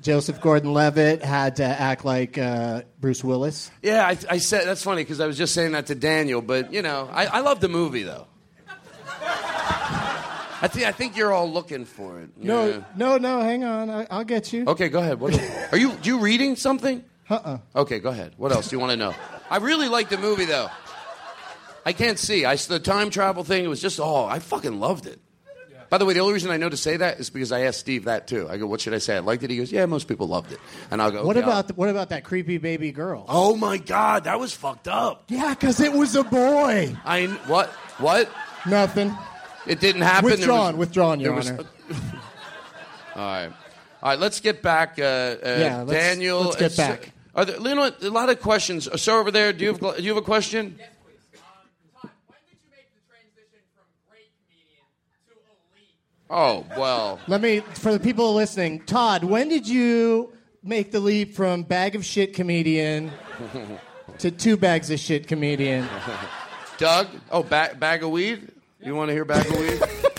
Joseph Gordon-Levitt had to act like uh, Bruce Willis. Yeah, I, I said that's funny because I was just saying that to Daniel, but you know, I, I love the movie though. I think I think you're all looking for it. No, Yeah. no, no. Hang on, I, I'll get you. Okay, go ahead. What, are you you reading something? Uh-uh. Okay, go ahead. What else do you want to know? I really liked the movie though. I can't see. I the time travel thing. It was just oh, I fucking loved it. By the way, the only reason I know to say that is because I asked Steve that too. I go, "What should I say?" I liked it. He goes, "Yeah, most people loved it." And I'll go, What "Okay, I'll-" about the, what about that creepy baby girl? Oh my god, that was fucked up. Yeah, because it was a boy. I what what? Nothing. It didn't happen. There Withdrawn, was- withdrawn, Your there was- Honor. (laughs) All right, all right. Let's get back. Uh, uh, Yeah, let's- Daniel. let's get uh, back. Are there, you know, what? a lot of questions. Uh, Sir, over there, do you have do you have a question? Oh well. (laughs) Let me, for the people listening, Todd, when did you make the leap from bag of shit comedian (laughs) to two bags of shit comedian? Doug. Oh, bag bag of weed. You want to hear bag of weed? (laughs)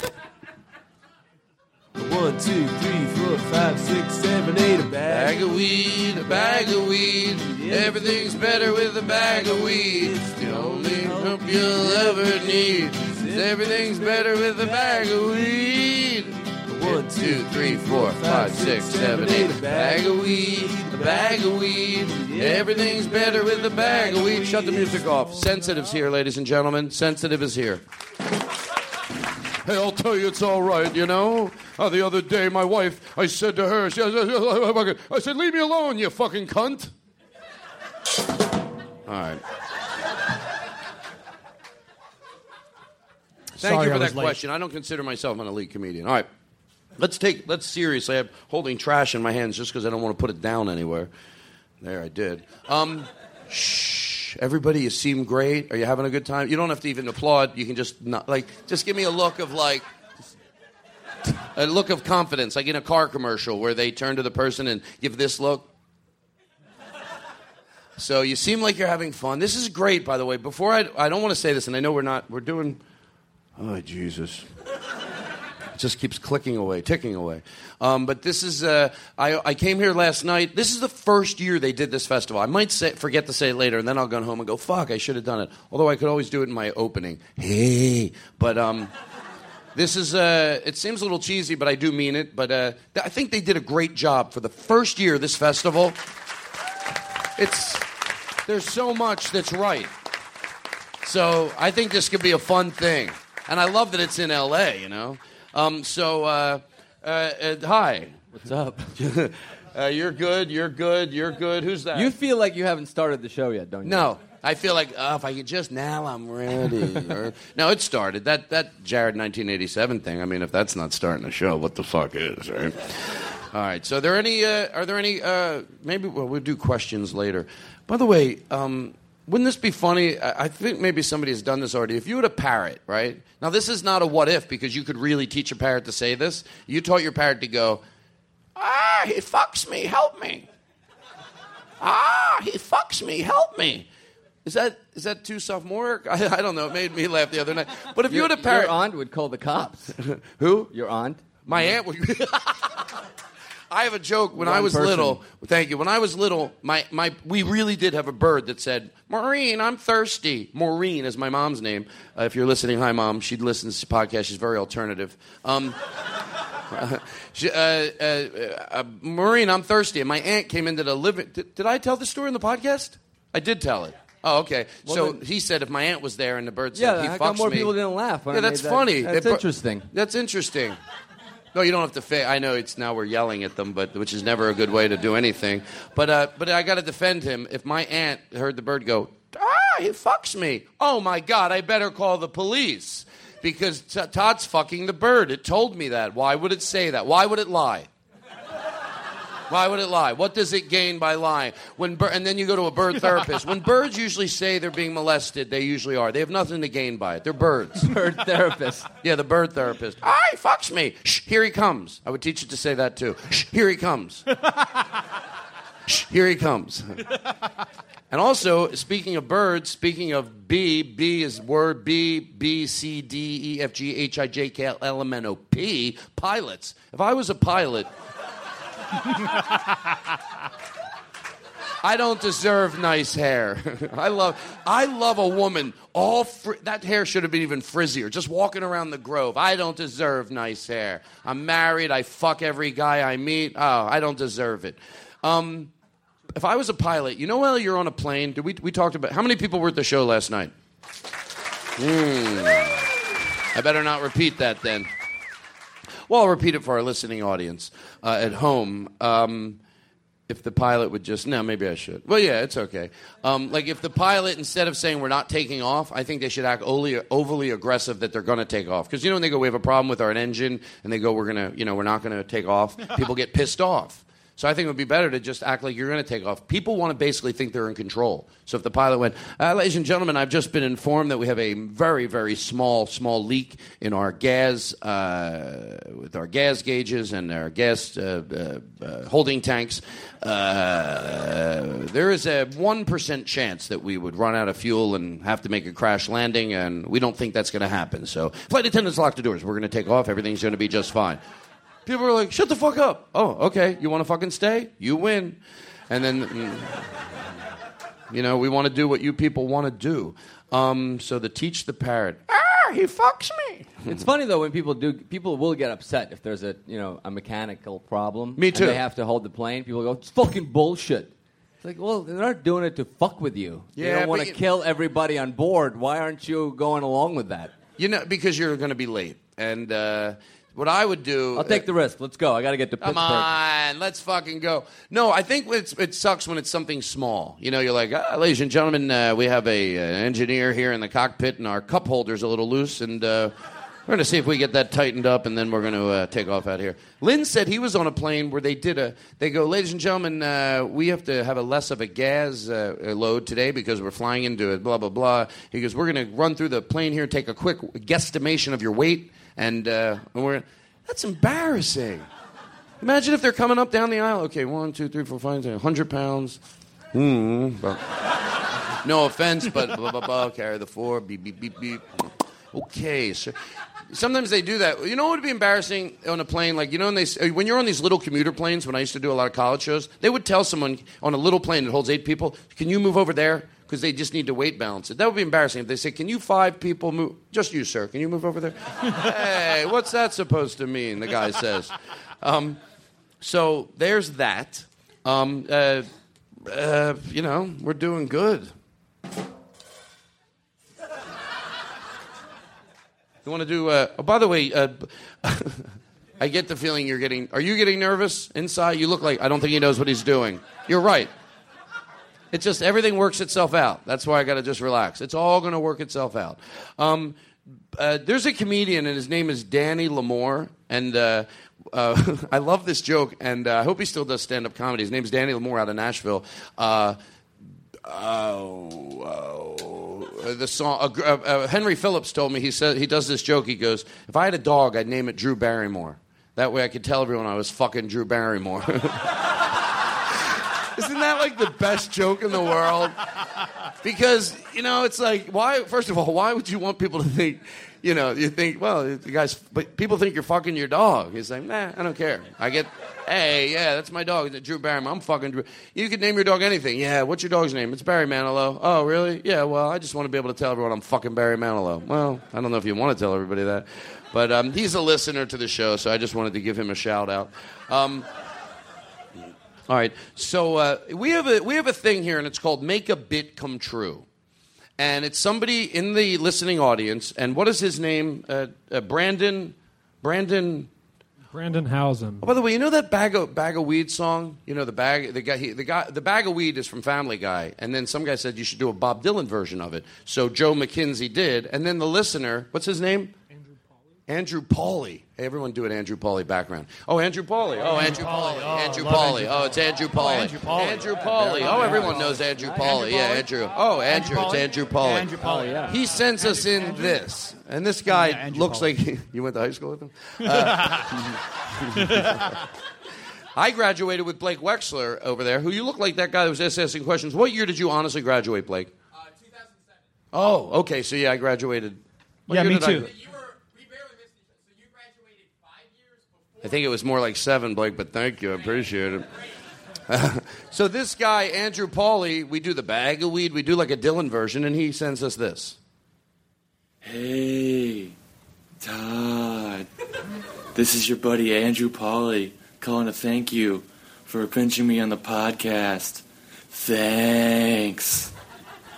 One, two, three, four, five, six, seven, eight, a Bag of weed, a bag of weed. Everything's better with a bag of weed. It's the only help you'll ever need. Everything's better with a bag of weed. One, two, three, four, five, six, seven, eight. A bag of weed, a bag of weed. Everything's better with a bag of weed. Shut the music off. Sensitive's here, ladies and gentlemen. Sensitive is here. Hey, I'll tell you, it's all right, you know? Uh, the other day, my wife, I said to her, she, I said, leave me alone, you fucking cunt. All right. Thank Sorry you for that late. question. I don't consider myself an elite comedian. All right. Let's take. Let's seriously. I'm holding trash in my hands just because I don't want to put it down anywhere. There, I did. Um, shh. Everybody, you seem great. Are you having a good time? You don't have to even applaud. You can just not like. Just give me a look of like. A look of confidence, like in a car commercial where they turn to the person and give this look. So you seem like you're having fun. This is great, by the way. Before I, I don't want to say this, and I know we're not. We're doing. Oh Jesus! It just keeps clicking away, ticking away. Um, but this is. Uh, I, I came here last night. This is the first year they did this festival. I might say, forget to say it later, and then I'll go home and go, "Fuck, I should have done it." Although I could always do it in my opening. Hey, but um, this is. Uh, it seems a little cheesy, but I do mean it. But uh, I think they did a great job for the first year this festival. It's there's so much that's right. So I think this could be a fun thing, and I love that it's in L.A. You know, um, so uh, uh, uh, hi, what's up? (laughs) uh, you're good. You're good. You're good. Who's that? You feel like you haven't started the show yet, don't you? No, I feel like oh, if I could just now, I'm ready. or, (laughs) no, it started that that Jared 1987 thing. I mean, if that's not starting the show, what the fuck is right? All right. So, are there any? Uh, are there any? Uh, maybe well, we'll do questions later. By the way, um, wouldn't this be funny? I I think maybe somebody has done this already. If you had a parrot, right? Now, this is not a what if because you could really teach a parrot to say this. You taught your parrot to go, ah, he fucks me, help me. Ah, he fucks me, help me. Is that is that too sophomoric? (laughs) I, I don't know. It made me laugh the other night. But if you had a parrot, your aunt would call the cops. (laughs) Who? Your aunt. My aunt would. (laughs) I have a joke. When I was person. little, thank you. When I was little, my, my we really did have a bird that said, "Maureen, I'm thirsty." Maureen is my mom's name. Uh, if you're listening, hi mom. She listens to podcasts. She's very alternative. Um, (laughs) she, uh, uh, uh, Maureen, I'm thirsty. And my aunt came into the living. Did, did I tell the story in the podcast? I did tell it. Oh, okay. Well, so then- he said if my aunt was there and the bird said Yeah, he fucks more me. people didn't laugh yeah, that's that? funny. That's It- interesting. That's interesting. No, you don't have to. I know it's now we're yelling at them, but which is never a good way to do anything. But uh, but I got to defend him. If my aunt heard the bird go, ah, he fucks me. Oh my God, I better call the police because T- Todd's fucking the bird. It told me that. Why would it say that? Why would it lie? Why would it lie? What does it gain by lying? When bir- and then you go to a bird therapist. When birds usually say they're being molested, they usually are. They have nothing to gain by it. They're birds. (laughs) Bird therapist. Yeah, the bird therapist. Ah, he fucks me. Shh, here he comes. I would teach you to say that too. Shh, here he comes. (laughs) Shh, here he comes. And also, speaking of birds, speaking of B, B is word B, B, C, D, E, F, G, H, I, J, K, L, L, M, N, O, P, pilots. If I was a pilot, I don't deserve nice hair. (laughs) I love, I love a woman. All fr- that hair should have been even frizzier. Just walking around the grove. I don't deserve nice hair. I'm married. I fuck every guy I meet. Oh, I don't deserve it. Um, if I was a pilot, you know, while you're on a plane, did we we talked about how many people were at the show last night? Hmm. I better not repeat that then. Well, I'll repeat it for our listening audience uh, at home. Um, if the pilot would just no, maybe I should. Well, yeah, it's okay. Um, like if the pilot, instead of saying we're not taking off, I think they should act overly, overly aggressive that they're going to take off. Because you know when they go, we have a problem with our engine, and they go, we're gonna, you know, we're not going to take off. (laughs) People get pissed off. So I think it would be better to just act like you're going to take off. People want to basically think they're in control. So if the pilot went, uh, ladies and gentlemen, I've just been informed that we have a very, very small, small leak in our gas, uh, with our gas gauges and our gas uh, uh, uh, holding tanks. Uh, there is a 1% chance that we would run out of fuel and have to make a crash landing, and we don't think that's going to happen. So, flight attendants, lock the doors. We're going to take off. Everything's going to be just fine. People are like, shut the fuck up. Oh, okay. You want to fucking stay? You win. And then, mm, you know, we want to do what you people want to do. Um, so the teach the parrot. Ah, he fucks me. It's funny though when people do. People will get upset if there's a you know a mechanical problem. Me and too. they have to hold the plane. People go, "It's fucking bullshit." It's like, well, they're not doing it to fuck with you. Yeah, they don't want to you- kill everybody on board. Why aren't you going along with that? You know, because you're going to be late. And uh, what I would do. I'll take the risk. Let's go. I got to get to Pittsburgh. Come on, let's fucking go. No, I think it's, it sucks when it's something small. You know, you're like, ah, ladies and gentlemen, uh, we have a, an engineer here in the cockpit, and our cup holder's a little loose, and uh, We're going to see if we get that tightened up, and then we're going to uh, take off out here. Lynn said he was on a plane where they did a. They go, ladies and gentlemen, uh, we have to have a less of a gas uh, load today because we're flying into it. Blah blah blah. He goes, we're going to run through the plane here, take a quick guesstimation of your weight, and, uh, and we're. That's embarrassing. Imagine if they're coming up down the aisle. Okay, one, two, three, four, five, hundred pounds. But- no offense, but blah blah blah. Carry the four. Beep beep beep beep. Okay. Sometimes they do that. You know what would be embarrassing on a plane? Like you know, when they uh, when you're on these little commuter planes. When I used to do a lot of college shows, they would tell someone on a little plane that holds eight people, "Can you move over there?" Because they just need to weight balance it. That would be embarrassing if they say, "Can you five people move?" Just you, sir. Can you move over there? (laughs) hey, what's that supposed to mean? The guy says. Um, so there's that. Um, uh, uh, you know, we're doing good. You want to do? Uh, oh, by the way, uh, (laughs) I get the feeling you're getting. Are you getting nervous inside? You look like I don't think he knows what he's doing. You're right. It's just everything works itself out. That's why I got to just relax. It's all going to work itself out. Um, uh, there's a comedian, and his name is Danny Lamore, and uh, uh, (laughs) I love this joke, and uh, I hope he still does stand-up comedy. His name's Danny Lamore out of Nashville. Uh, oh, oh, the song. Uh, Henry Phillips told me he said he does this joke. He goes, "If I had a dog, I'd name it Drew Barrymore. That way, I could tell everyone I was fucking Drew Barrymore." (laughs) Isn't that like the best joke in the world? Because you know, it's like why? First of all, why would you want people to think? You know, you think, well, the guys, but people think you're fucking your dog. He's like, nah, I don't care. I get, hey, yeah, that's my dog, Drew Barrymore. I'm fucking Drew. You could name your dog anything. Yeah, what's your dog's name? It's Barry Manilow. Oh, really? Yeah, well, I just want to be able to tell everyone I'm fucking Barry Manilow. Well, I don't know if you want to tell everybody that, but um, he's a listener to the show, so I just wanted to give him a shout out. Um, all right, so uh, we have a we have a thing here, and it's called "Make a Bit Come True," and it's somebody in the listening audience. And what is his name? Uh, uh, Brandon. Brandon. Brandon Housen. Oh, by the way, you know that bag of bag of weed song? You know the bag the guy he, the guy the bag of weed is from Family Guy, and then some guy said you should do a Bob Dylan version of it. So Joe McKenzie did, and then the listener, what's his name? Andrew Pauly. Andrew Pauly. Hey, everyone do an Andrew Pauly background. Oh, Andrew Pauly. Oh, Andrew Pauly. Andrew Pauly. Oh, it's Andrew Pauly. Andrew Pauly. Andrew Pauly. Oh, everyone knows Andrew Pauly. Yeah, Andrew. Oh, Andrew. It's Andrew Pauly. Andrew Pauly, yeah. He sends us in this, and this guy looks like you went to high school with him. Uh, (laughs) I graduated with Blake Wexler over there, who you look like that guy that was just asking questions. What year did you honestly graduate, Blake? Uh, 2007. Oh, okay. So yeah, I graduated. What Yeah, me did I too. gra- I think it was more like seven, Blake, but thank you. I appreciate it. (laughs) so this guy, Andrew Pauly, we do the bag of weed, we do like a Dylan version, and he sends us this. Hey, Todd. This is your buddy Andrew Pauly calling to thank you for pinching me on the podcast. Thanks.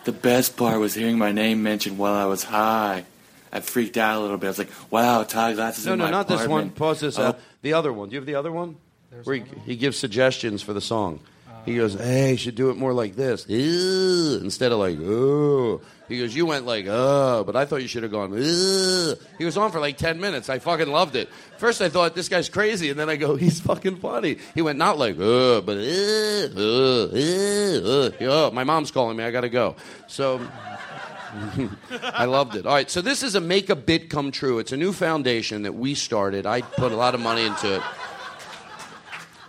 The best part was hearing my name mentioned while I was high. I freaked out a little bit. I was like, wow, Todd Glass is No, in no, my not this one. Pause this. Oh, the other one. Do you have the other one? Where he, he gives suggestions for the song. he goes, "Hey, you should do it more like this, Ew, instead of like oh." He goes, "You went like oh," but I thought you should have gone. Ew. He was on for like ten minutes. I fucking loved it. First, I thought this guy's crazy, and then I go, (laughs) "He's fucking funny." He went not like oh, but "Ew, oh, oh." oh. My mom's calling me. I gotta go. So. (laughs) I loved it. All right, so this is a make a bit come true. It's a new foundation that we started. I put a lot of money into it.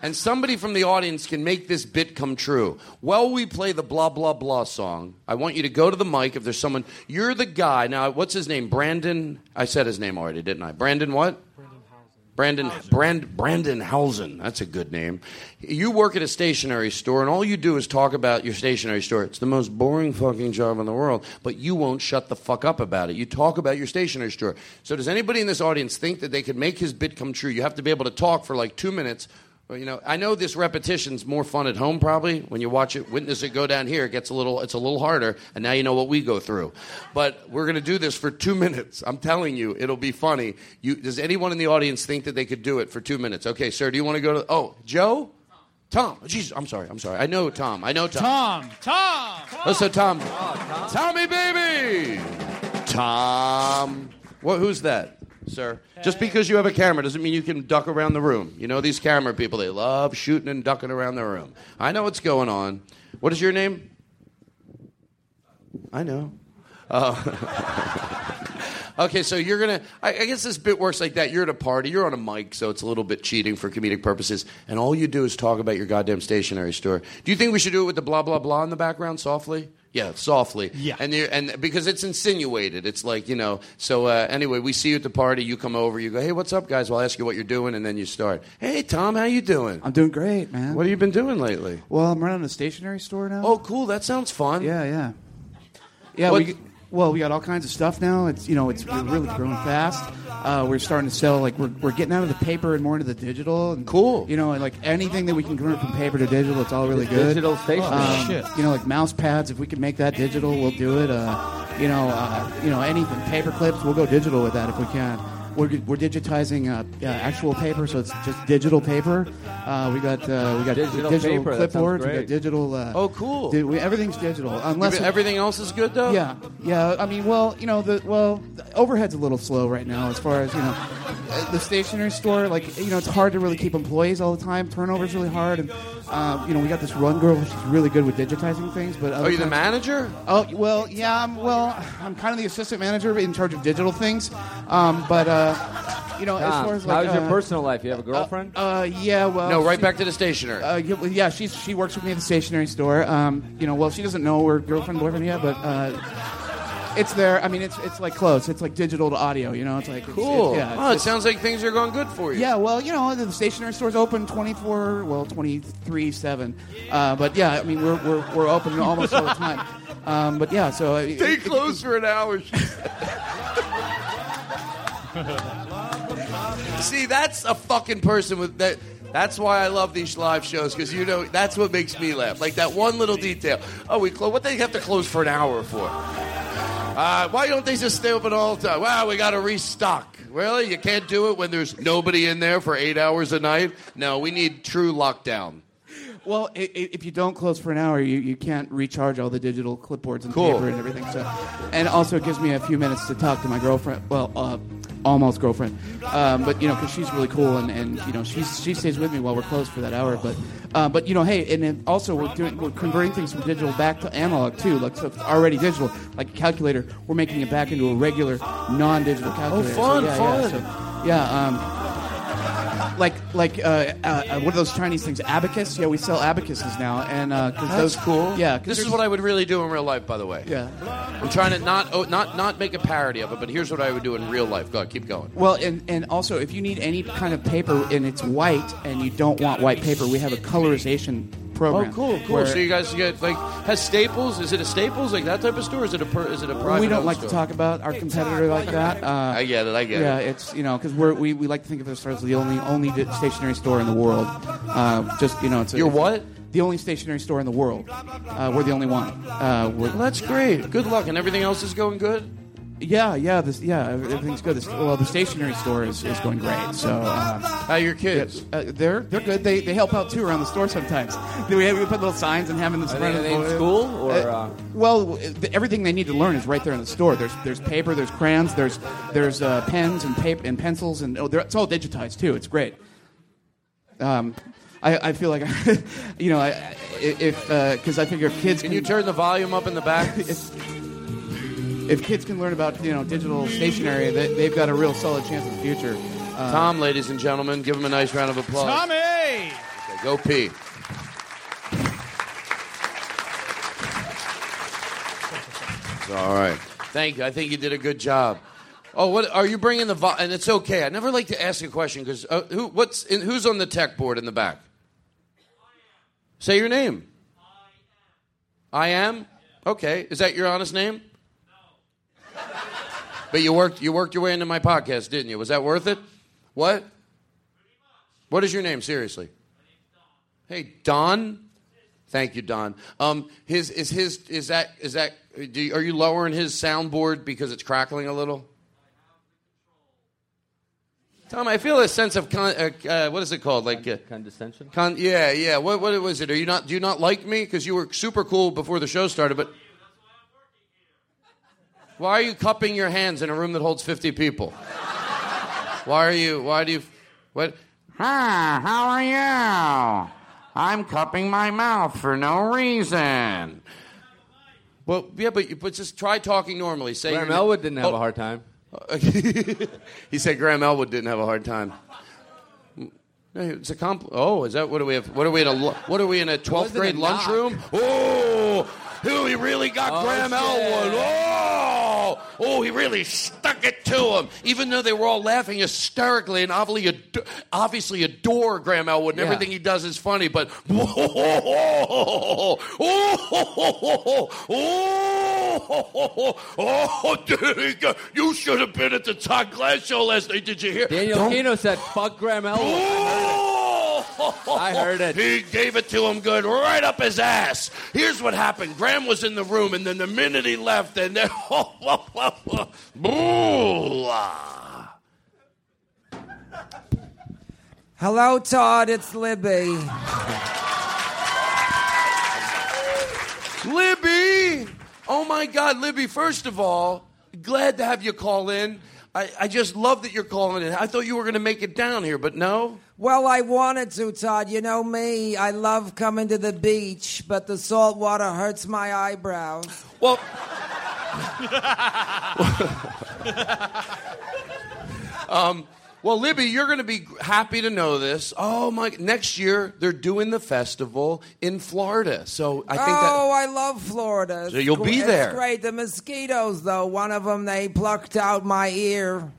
And somebody from the audience can make this bit come true. While we play the blah blah blah song, I want you to go to the mic if there's someone you're the guy. Now, what's his name? Brandon I said his name already, didn't I? Brandon what? Brandon Brand, Brandon Hausen. That's a good name. You work at a stationery store, and all you do is talk about your stationery store. It's the most boring fucking job in the world, but you won't shut the fuck up about it. You talk about your stationery store. So, does anybody in this audience think that they could make his bit come true? You have to be able to talk for like two minutes. Well, you know, I know this repetition's more fun at home. Probably when you watch it, witness it go down here, it gets a little, it's a little harder. And now you know what we go through. But we're going to do this for two (laughs) minutes. I'm telling you, it'll be funny. You, does anyone in the audience think that they could do it for two minutes? Okay, sir, do you want to go to? Oh, Joe, Tom. Jesus, I'm sorry. I'm sorry. I know Tom. I know Tom. Tom, Tom. Oh, so Tom. Tommy, baby. Tom. What? Who's that? Sir. Just because you have a camera doesn't mean you can duck around the room. You know these camera people, they love shooting and ducking around the room. I know what's going on. What is your name? I know. Uh, (laughs) okay, so you're gonna. I, I guess this bit works like that. You're at a party. You're on a mic, so it's a little bit cheating for comedic purposes. And all you do is talk about your goddamn stationery store. Do you think we should do it with the blah blah blah in the background, softly? Yeah, softly. Yeah. And you and because it's insinuated, it's like you know. So uh, anyway, we see you at the party. You come over. You go, hey, what's up, guys? Well, I'll ask you what you're doing, and then you start. Hey, Tom, how you doing? I'm doing great, man. What have you been doing lately? Well, I'm running a stationery store now. Oh, cool. That sounds fun. Yeah, yeah. Yeah, What- we well, we got all kinds of stuff now. It's you know, it's we're really growing fast. Uh, we're starting to sell like we're, we're getting out of the paper and more into the digital. And, cool. You know, and like anything that we can convert from paper to digital, it's all really good. Digital stationery. Um, Shit. You know, like mouse pads. If we can make that digital, we'll do it. Uh, you know, uh, you know anything. Paper clips, we'll go digital with that if we can. We're, we're digitizing uh, uh, actual paper, so it's just digital paper. Uh, we got uh, we got Digital digital paper, clipboards. We got digital. Uh, Oh, cool. di- we, everything's digital, unless Every- everything else is good though. yeah, yeah. I mean, well, you know, the well, the overhead's a little slow right now as far as you know. uh, The stationery store, like you know, it's hard to really keep employees all the time. Turnover's really hard, and uh, you know, we got this run girl. She's really good with digitizing things. But Are you the manager? Oh well, yeah. I'm, well, I'm kind of the assistant manager in charge of digital things. Um, but uh, you know, as far as like, how's your uh, personal life? You have a girlfriend? uh, yeah, well. No, right she- back to the stationer. Uh, yeah, well, yeah, she's she works with me at the stationery store. Um, you know, well, she doesn't know we're girlfriend boyfriend yet, but uh, it's there. I mean, it's it's like close. It's like digital to audio. You know, it's like it's, Cool. It's, yeah, oh, it sounds like things are going good for you. yeah, well, you know, the stationery store's open 24, well, 23 7. Uh, but yeah, I mean, we're, we're, we're open almost all the time. (laughs) Um, but yeah, so. uh, Stay closed for an hour. (laughs) See, that's a fucking person with that. That's why I love these live shows because you know that's what makes me laugh. Like that one little detail. Oh, we close. What they have to close for an hour for? Uh, why don't they just stay open all the time? Well, we got to restock. Really, you can't do it when there's nobody in there for eight hours a night. No, we need true lockdown. Well, i- i- if you don't close for an hour, you, you can't recharge all the digital clipboards and Cool. paper and everything. So, and also it gives me a few minutes to talk to my girlfriend. Well, uh, almost girlfriend, um, but you know, because she's really cool and, and you know she's she stays with me while we're closed for that hour. But uh, but you know, hey, and then also we're doing we're converting things from digital back to analog too. Like so, it's already digital, like a calculator. We're making it back into a regular non-digital calculator. So, fun, yeah, fun. Yeah, so, yeah um, like like uh, uh, uh, what are those Chinese things? Abacus. Yeah, we sell abacuses now, and uh, 'cause That's those cool. Yeah, 'cause this is what I would really do in real life, by the way. Yeah. I'm trying to not oh, not not make a parody of it, but here's what I would do in real life. Go, ahead, keep going. Well, and, and also, if you need any kind of paper and it's white and you don't want white paper, we have a colorization program. Oh, cool, cool. where- So you guys get like has Staples? Is it a Staples like that type of store? Is it a per, is it a private? we don't owned like to talk about our competitor like that. Uh, I get it. I get yeah, it. it's you know because we're we, we like to think of ourselves as the only only di- stationery store in the world. Uh, just you know, it's a, You're what? The only stationery store in the world. Uh, we're the only one. Uh, we're, Well, that's great. Good luck, and everything else is going good. Yeah, yeah, this, yeah. Everything's good. This, well, the stationery store is, is going great. So, uh, how your kids? Uh, they're they're good. They, they help out too around the store sometimes. Do we, have, we put little signs and have them in the Are front they- of the in school, or, uh- well, th- everything they need to learn is right there in the store. There's there's paper, there's crayons, there's there's uh, pens and paper and pencils, and oh, it's all digitized too. It's great. Um, I, I feel like, (laughs) you know, I, I- if because I figure if kids Can you turn the volume up in the back? (laughs) if, if kids can learn about you know digital stationery, they, they've got a real solid chance of the future. Uh, Tom, ladies and gentlemen, give him a nice round of applause. Tommy! Okay, go pee. All right. Thank you. I think you did a good job. Oh, what are you bringing the? Vo- and it's okay. I never like to ask a question because uh, who? What's in, who's on the tech board in the back? Say your name. I am. Okay. Is that your honest name? But you worked you worked your way into my podcast, didn't you? Was that worth it? What? What is your name? Seriously. Don. Hey, Don. Thank you, Don. Um, his is his is that is that? Do you, are you lowering his soundboard because it's crackling a little? Tom, I feel a sense of con, uh, uh, what is it called? Like uh, Condescension? Con, yeah, yeah. What, what was it? Are you not? Do you not like me? Because you were super cool before the show started, but why are you cupping your hands in a room that holds fifty people? Why are you? Why do you? What? Hi, how are you? I'm cupping my mouth for no reason. Well, yeah, but, but just try talking normally. Say Graham Elwood didn't have Oh. a hard time. (laughs) he said Graham Elwood didn't have a hard time. Hey, It's a compl- Oh, is that what do we have? What are we in a? lu- What are we in a twelfth grade lunchroom? Oh, who he really got Oh, Graham shit. Elwood? Oh, oh, he really stuck it to him. Even though they were all laughing hysterically and obviously, obviously adore Graham Elwood and Yeah. everything he does is funny, but oh, oh, oh, oh, dude, you should have been at the Todd Glass show last night. Did you hear? Daniel Kinno said, "Fuck Graham Elwood." (laughs) I heard it. He gave it to him good, right up his ass. Here's what happened. Graham was in the room, and then the minute he left, and then (laughs) Boo! Hello, Todd. It's Libby. Libby! Oh my God, Libby, first of all, glad to have you call in. I, I just love that you're calling in. I thought you were going to make it down here, but no. Well, I wanted to, Todd. You know me. I love coming to the beach, but the salt water hurts my eyebrows. Well, um, well, Libby, you're going to be happy to know this. Oh my! Next year they're doing the festival in Florida, so I think that. oh, I love Florida. So you'll be gr- there. It's great. The mosquitoes, though, one of them they plucked out my ear.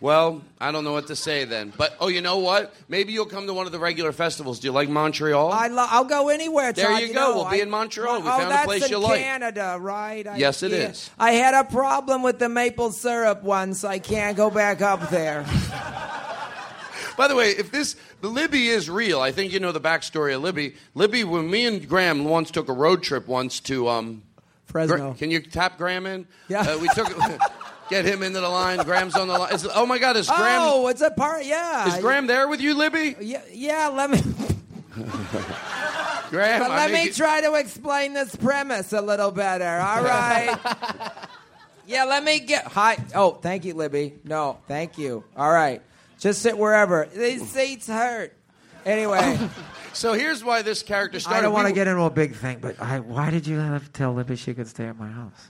Well, I don't know what to say then. But oh, you know what? Maybe you'll come to one of the regular festivals. Do you like Montreal? I lo- I'll go anywhere. There Todd, you go. know. We'll be in Montreal. We oh, found a place in you like. Canada, right? I- Yes, it yeah. is. I had a problem with the maple syrup once. I can't go back up there. (laughs) By the way, if this the Libby is real, I think you know the backstory of Libby. Libby, when me and Graham once took a road trip once to um, Fresno. Gra- can you tap Graham in? Yeah. Uh, we took (laughs) (laughs) get him into the line. Graham's on the line. Is, oh my God, is Graham? Oh, it's a part. Yeah. Is Graham there with you, Libby? Yeah, yeah. Let me. (laughs) Graham, But I let make me it- try to explain this premise a little better. All right. (laughs) yeah, let me get. Hi. Oh, thank you, Libby. No, thank you. All right. Just sit wherever. These seats hurt. Anyway, (laughs) So here's why this character started. I don't want to We- get into a big thing, but I, why did you have to tell Libby she could stay at my house?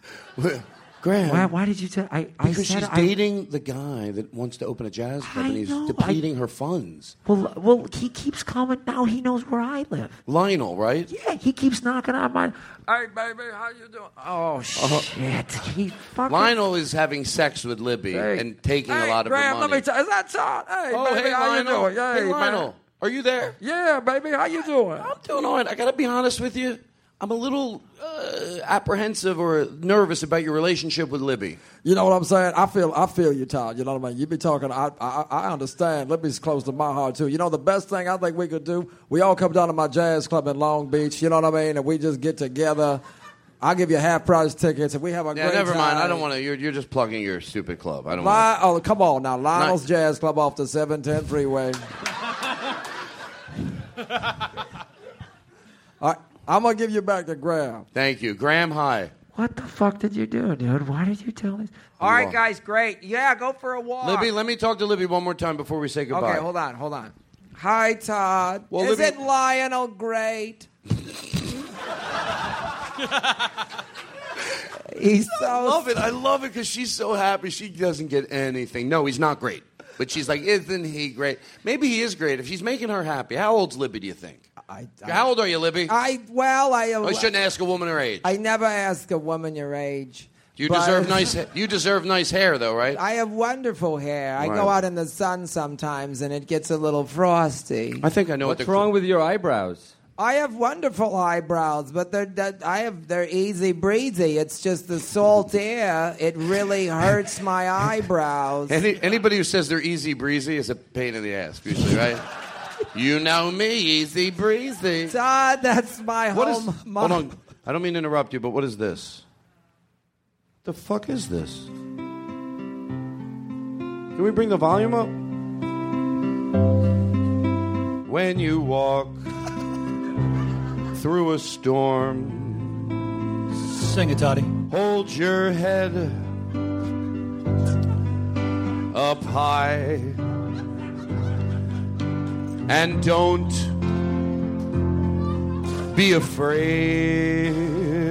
Graham. Why, why did you tell? I, I Because said she's I- dating the guy that wants to open a jazz club, and he's know, depleting her funds. Well, well, he keeps coming now. He knows where I live. Lionel, right? Yeah, he keeps knocking on my. Hey, baby, how you doing? Oh uh-huh. shit! He fucking. Lionel is having sex with Libby Hey. and taking Hey, a lot of Graham, her let money. me tell. Is that Todd? Hey, oh, baby, hey, how Lionel. you doing? Hey, man. Lionel. Are you there? Yeah, baby, how you doing? I'm doing all right. I got to be honest with you. I'm a little uh, apprehensive or nervous about your relationship with Libby. You know what I'm saying? I feel I feel you, Todd. You know what I mean? You be talking. I I, I understand. Libby's close to my heart too. You know the best thing I think we could do? We all come down to my jazz club in Long Beach. You know what I mean? And we just get together. I'll give you half price tickets, and we have a Yeah, great never mind. I don't want to. You're, you're just plugging your stupid club. I don't Li- oh, come on now, Lionel's Jazz Club off the 710 freeway. (laughs) All right, I'm gonna give you back to Graham. Thank you. Graham, hi. What the fuck did you do, dude? Why did you tell us? all right, guys, great. Yeah, go for a walk. Libby, let me talk to Libby one more time before we say goodbye. Okay, hold on, hold on. Hi, Todd. Well, Isn't Libby- Lionel great? (laughs) He's so. I love it. I love it because she's so happy. She doesn't get anything. No, he's not great. But she's like, isn't he great? Maybe he is great if she's making her happy. How old's Libby, do you think? I, How old are you, Libby? I well, I. Oh, I shouldn't ask a woman her age. I never ask a woman your age. You but- deserve nice. ha- You deserve nice hair, though, right? I have wonderful hair. I go out in the sun sometimes, and it gets a little frosty. I think I know What's what the wrong with your eyebrows? I have wonderful eyebrows, but they're that I have they're easy breezy. It's just the salt air. It really hurts my (laughs) eyebrows. Any, anybody who says they're easy breezy is a pain in the ass, usually, right? You know me, easy breezy. Todd, that's my What is? home. my- Hold on. I don't mean to interrupt you, but what is this? The fuck is this? Can we bring the volume up? When you walk (laughs) through a storm, Sing it, Toddy. hold your head up high. And don't be afraid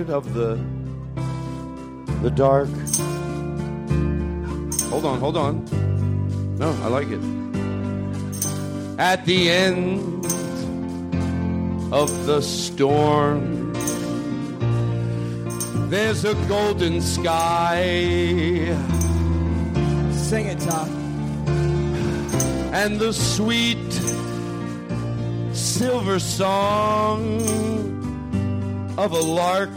of the the dark. Hold on, hold on. No, I like it. At the end of the storm, there's a golden sky. Sing it, Tom. And the sweet silver song of a lark.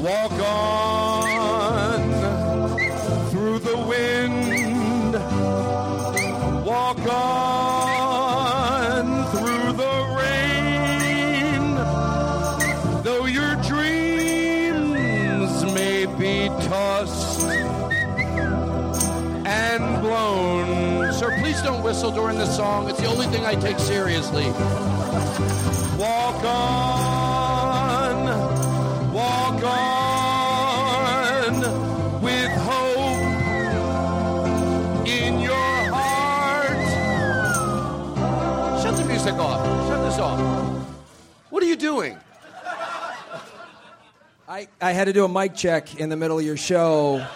Walk on whistle during the song. It's the only thing I take seriously. Walk on, walk on with hope in your heart. Shut the music off. Shut this off. What are you doing? I, I had to do a mic check in the middle of your show.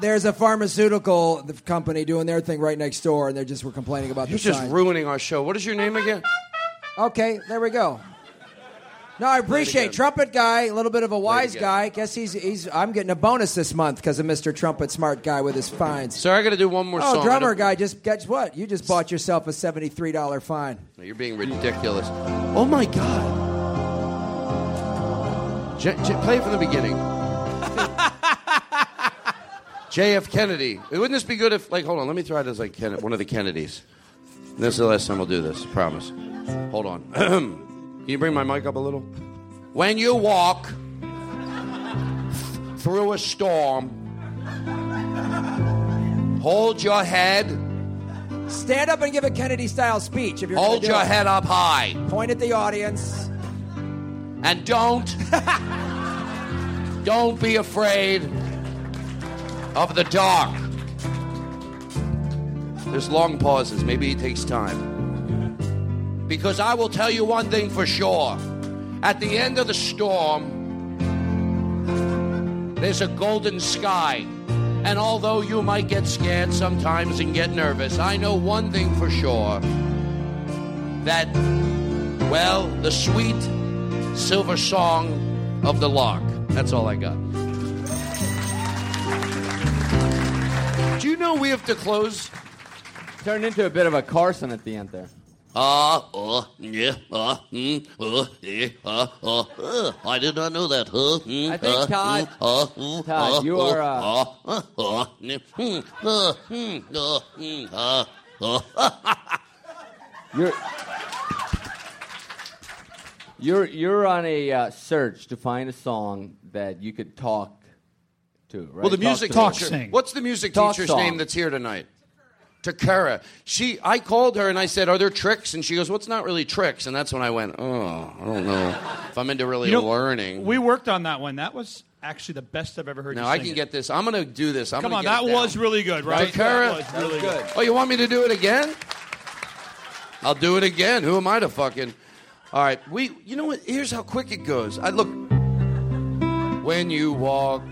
There's a pharmaceutical company doing their thing right next door, and they just were complaining about You're the just sign. ruining our show. What is your name again? Okay, there we go. No, I appreciate trumpet guy, a little bit of a wise guy. Guess he's he's. I'm getting a bonus this month because of Mr. Trumpet Smart guy with his fines. Sir, I got to do one more song. oh, song. drummer guy, just guess what? You just bought yourself a seventy-three dollar fine. You're being ridiculous. Oh my God. J- J- play it from the beginning. J.F. Kennedy. Wouldn't this be good if, like, hold on, let me try this like Ken- one of the Kennedys. This is the last time we'll do this, promise. Hold on. (clears throat) Can you bring my mic up a little? When you walk through a storm, hold your head, Stand up and give a Kennedy style speech if you're hold your it. head up high, Point at the audience. and don't (laughs) don't be afraid of the dark. There's long pauses. Maybe it takes time. Because I will tell you one thing for sure. At the end of the storm, there's a golden sky. And although you might get scared sometimes and get nervous, I know one thing for sure that, well, the sweet silver song of the lark. That's all I got. You know we have to close? Turned into a bit of a Carson at the end there. Ah, uh, yeah, uh, mm, uh, yeah, uh, uh, uh, I did not know that. Huh? Mm, I think, uh, Todd- mm, uh, mm, Todd, uh, you uh, are, uh, uh, uh, uh, mm, mm, uh, mm, uh, mm, uh, uh. You're you're you're on a uh, search to find a song that you could talk to. Right? Well, the music Talk teacher. to. What's the music Talk teacher's song. name that's here tonight? Takara. She. I called her and I said, "Are there tricks?" And she goes, "Well, not really tricks." And that's when I went, "Oh, I don't know if I'm into really You know, learning." We worked on that one. That was actually the best I've ever heard. No, you I can it. get this. I'm going to do this. I'm Come gonna on, get that was really good, right? Takara. That was really good. Oh, you want me to do it again? I'll do it again. Who am I to fucking? All right. We. You know what? Here's how quick it goes. I look. When you walk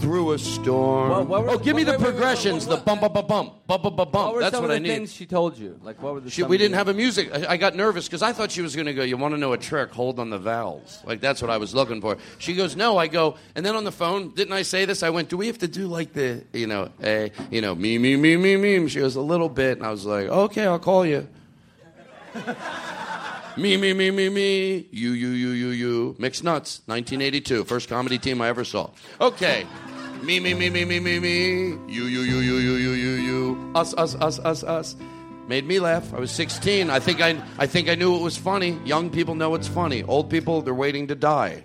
through a storm. What- what were- oh, give me what- the wait, wait, wait, progressions. what- the bump, bump, bump, bump, bump, bump, bump, What bump. were That's some what of I the need. things she told you? Like what were the? She, some we of the- didn't have a music. I, I got nervous because I thought she was going to go. You want to know a trick? Hold on the vowels. Like that's what I was looking for. She goes, no. I go, and then on the phone, didn't I say this? I went, do we have to do like the, you know, a, you know, me, me, me, me, me? She goes a little bit, and I was like, okay, I'll call you. Me, me, me, me, me. You, you, you, you, you. Mixed Nuts, 1982, first comedy team I ever saw. Okay. Me, me, me, me, me, me, me. You, you, you, you, you, you, you, you. Us, us, us, us, us. Made me laugh. I was 16. I think I, I think I knew it was funny. Young people know it's funny. Old people, they're waiting to die.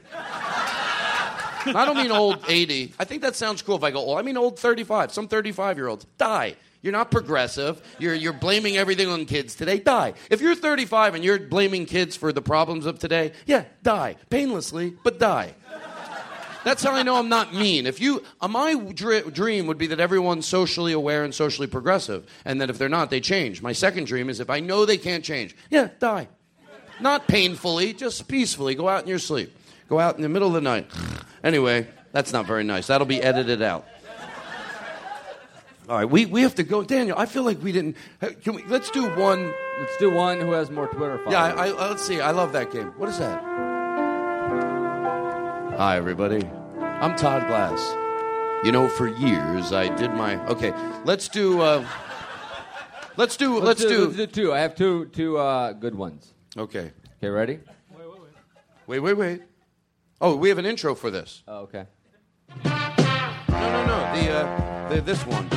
I don't mean old 80. I think that sounds cool if I go old. I mean old 35. Some 35 year olds die. You're not progressive. You're, you're blaming everything on kids today. Die. If you're 35 and you're blaming kids for the problems of today, yeah, die. Painlessly, but die. That's how I know I'm not mean. If you, uh, my dr- dream would be that everyone's socially aware and socially progressive, and that if they're not, they change. My second dream is if I know they can't change, yeah, die. Not painfully, just peacefully. Go out in your sleep. Go out in the middle of the night. (sighs) Anyway, that's not very nice. That'll be edited out. All right, we, we have to go. Daniel, I feel like we didn't. Can we, let's do one. Let's do one who has more Twitter followers. Yeah, I, I, let's see. I love that game. What is that? Hi, everybody. I'm Todd Glass. You know, for years I did my. Okay, let's do. Uh, let's do. Let's, do. Let's do two. I have two two uh, good ones. Okay. Okay, ready? Wait, wait, wait. Oh, we have an intro for this. Oh, okay. No, no, no. The, uh, the this one.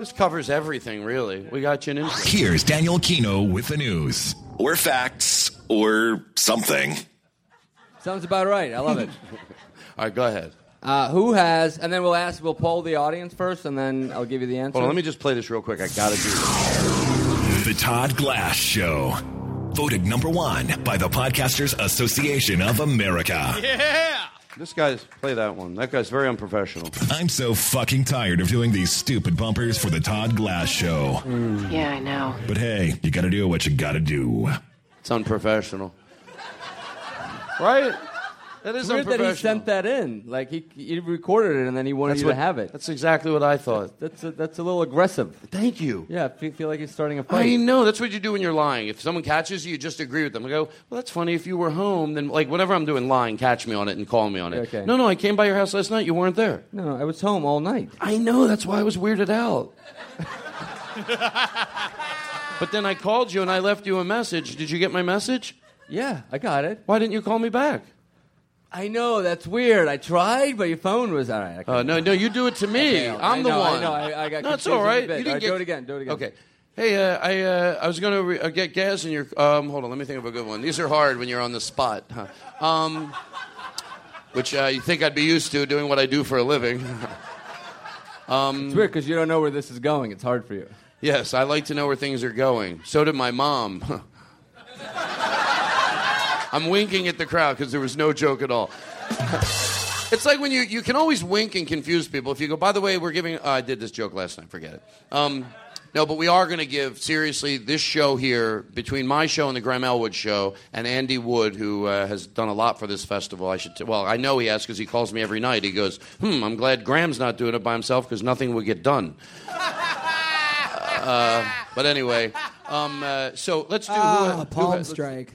This covers everything, really. We got you an intro. Here's Daniel Kinno with the news. Or facts, or something. Sounds about right. I love it. (laughs) All right, go ahead. Uh, who has? And then we'll ask. We'll poll the audience first, and then I'll give you the answer. Hold on, let me just play this real quick. I gotta do this. The Todd Glass Show. Voted number one by the Podcasters Association of America. Yeah! This guy's, play that one. That guy's very unprofessional. I'm so fucking tired of doing these stupid bumpers for the Todd Glass Show. Mm. Yeah, I know. But hey, you gotta do what you gotta do. It's unprofessional. right? That is It's weird that he sent that in. Like he, he recorded it, and then he wanted That's you what- to have it. That's exactly what I thought. That's a, that's a little aggressive. Thank you. Yeah, I feel, feel like he's starting a fight. I know. That's what you do when you're lying. If someone catches you, you just agree with them. I go, well, that's funny. If you were home, then, like, whatever I'm doing lying, catch me on it and call me on it. Okay. No, no, I came by your house last night. You weren't there. No, I was home all night. I know. That's why I was weirded out. but then I called you and I left you a message. Did you get my message? Yeah, I got it. Why didn't you call me back? I know that's weird. I tried, but your phone was all right. Uh, no, no, you do it to me. Okay, I'm I the know, I one. know, I- I got no, it's all right. You didn't All right, get... do it again, do it again. Okay. Hey, uh, I uh, I was going to re- uh, get gas in your. Um, hold on, let me think of a good one. These are hard when you're on the spot. Huh? Um, which uh, you think I'd be used to doing what I do for a living. (laughs) um, It's weird because you don't know where this is going. It's hard for you. Yes, I like to know where things are going. So did my mom. (laughs) I'm winking at the crowd because there was no joke at all. (laughs) it's like when you, you can always wink and confuse people. If you go, by the way, we're giving. Uh, I did this joke last night, forget it. Um, no, but we are going to give, seriously, this show here, between my show and the Graham Elwood show, and Andy Wood, who uh, has done a lot for this festival, I should, t- well, I know he has because he calls me every night. He goes, hmm, I'm glad Graham's not doing it by himself because nothing would get done. (laughs) Uh, but anyway, um, uh, so let's do. Ah, who, who- palm let's- strike.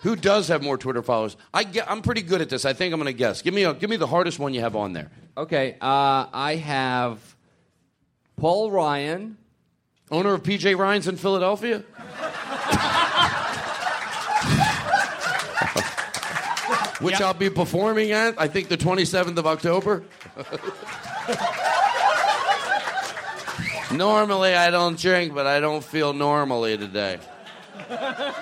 Who does have more Twitter followers? I get, I'm pretty good at this. I think I'm going to guess. Give me a, give me the hardest one you have on there. Okay, uh, I have Paul Ryan, owner of PJ Ryan's in Philadelphia. (laughs) Which I'll be performing at, I think, the 27th of October. (laughs) normally, I don't drink, but I don't feel normally today. (laughs)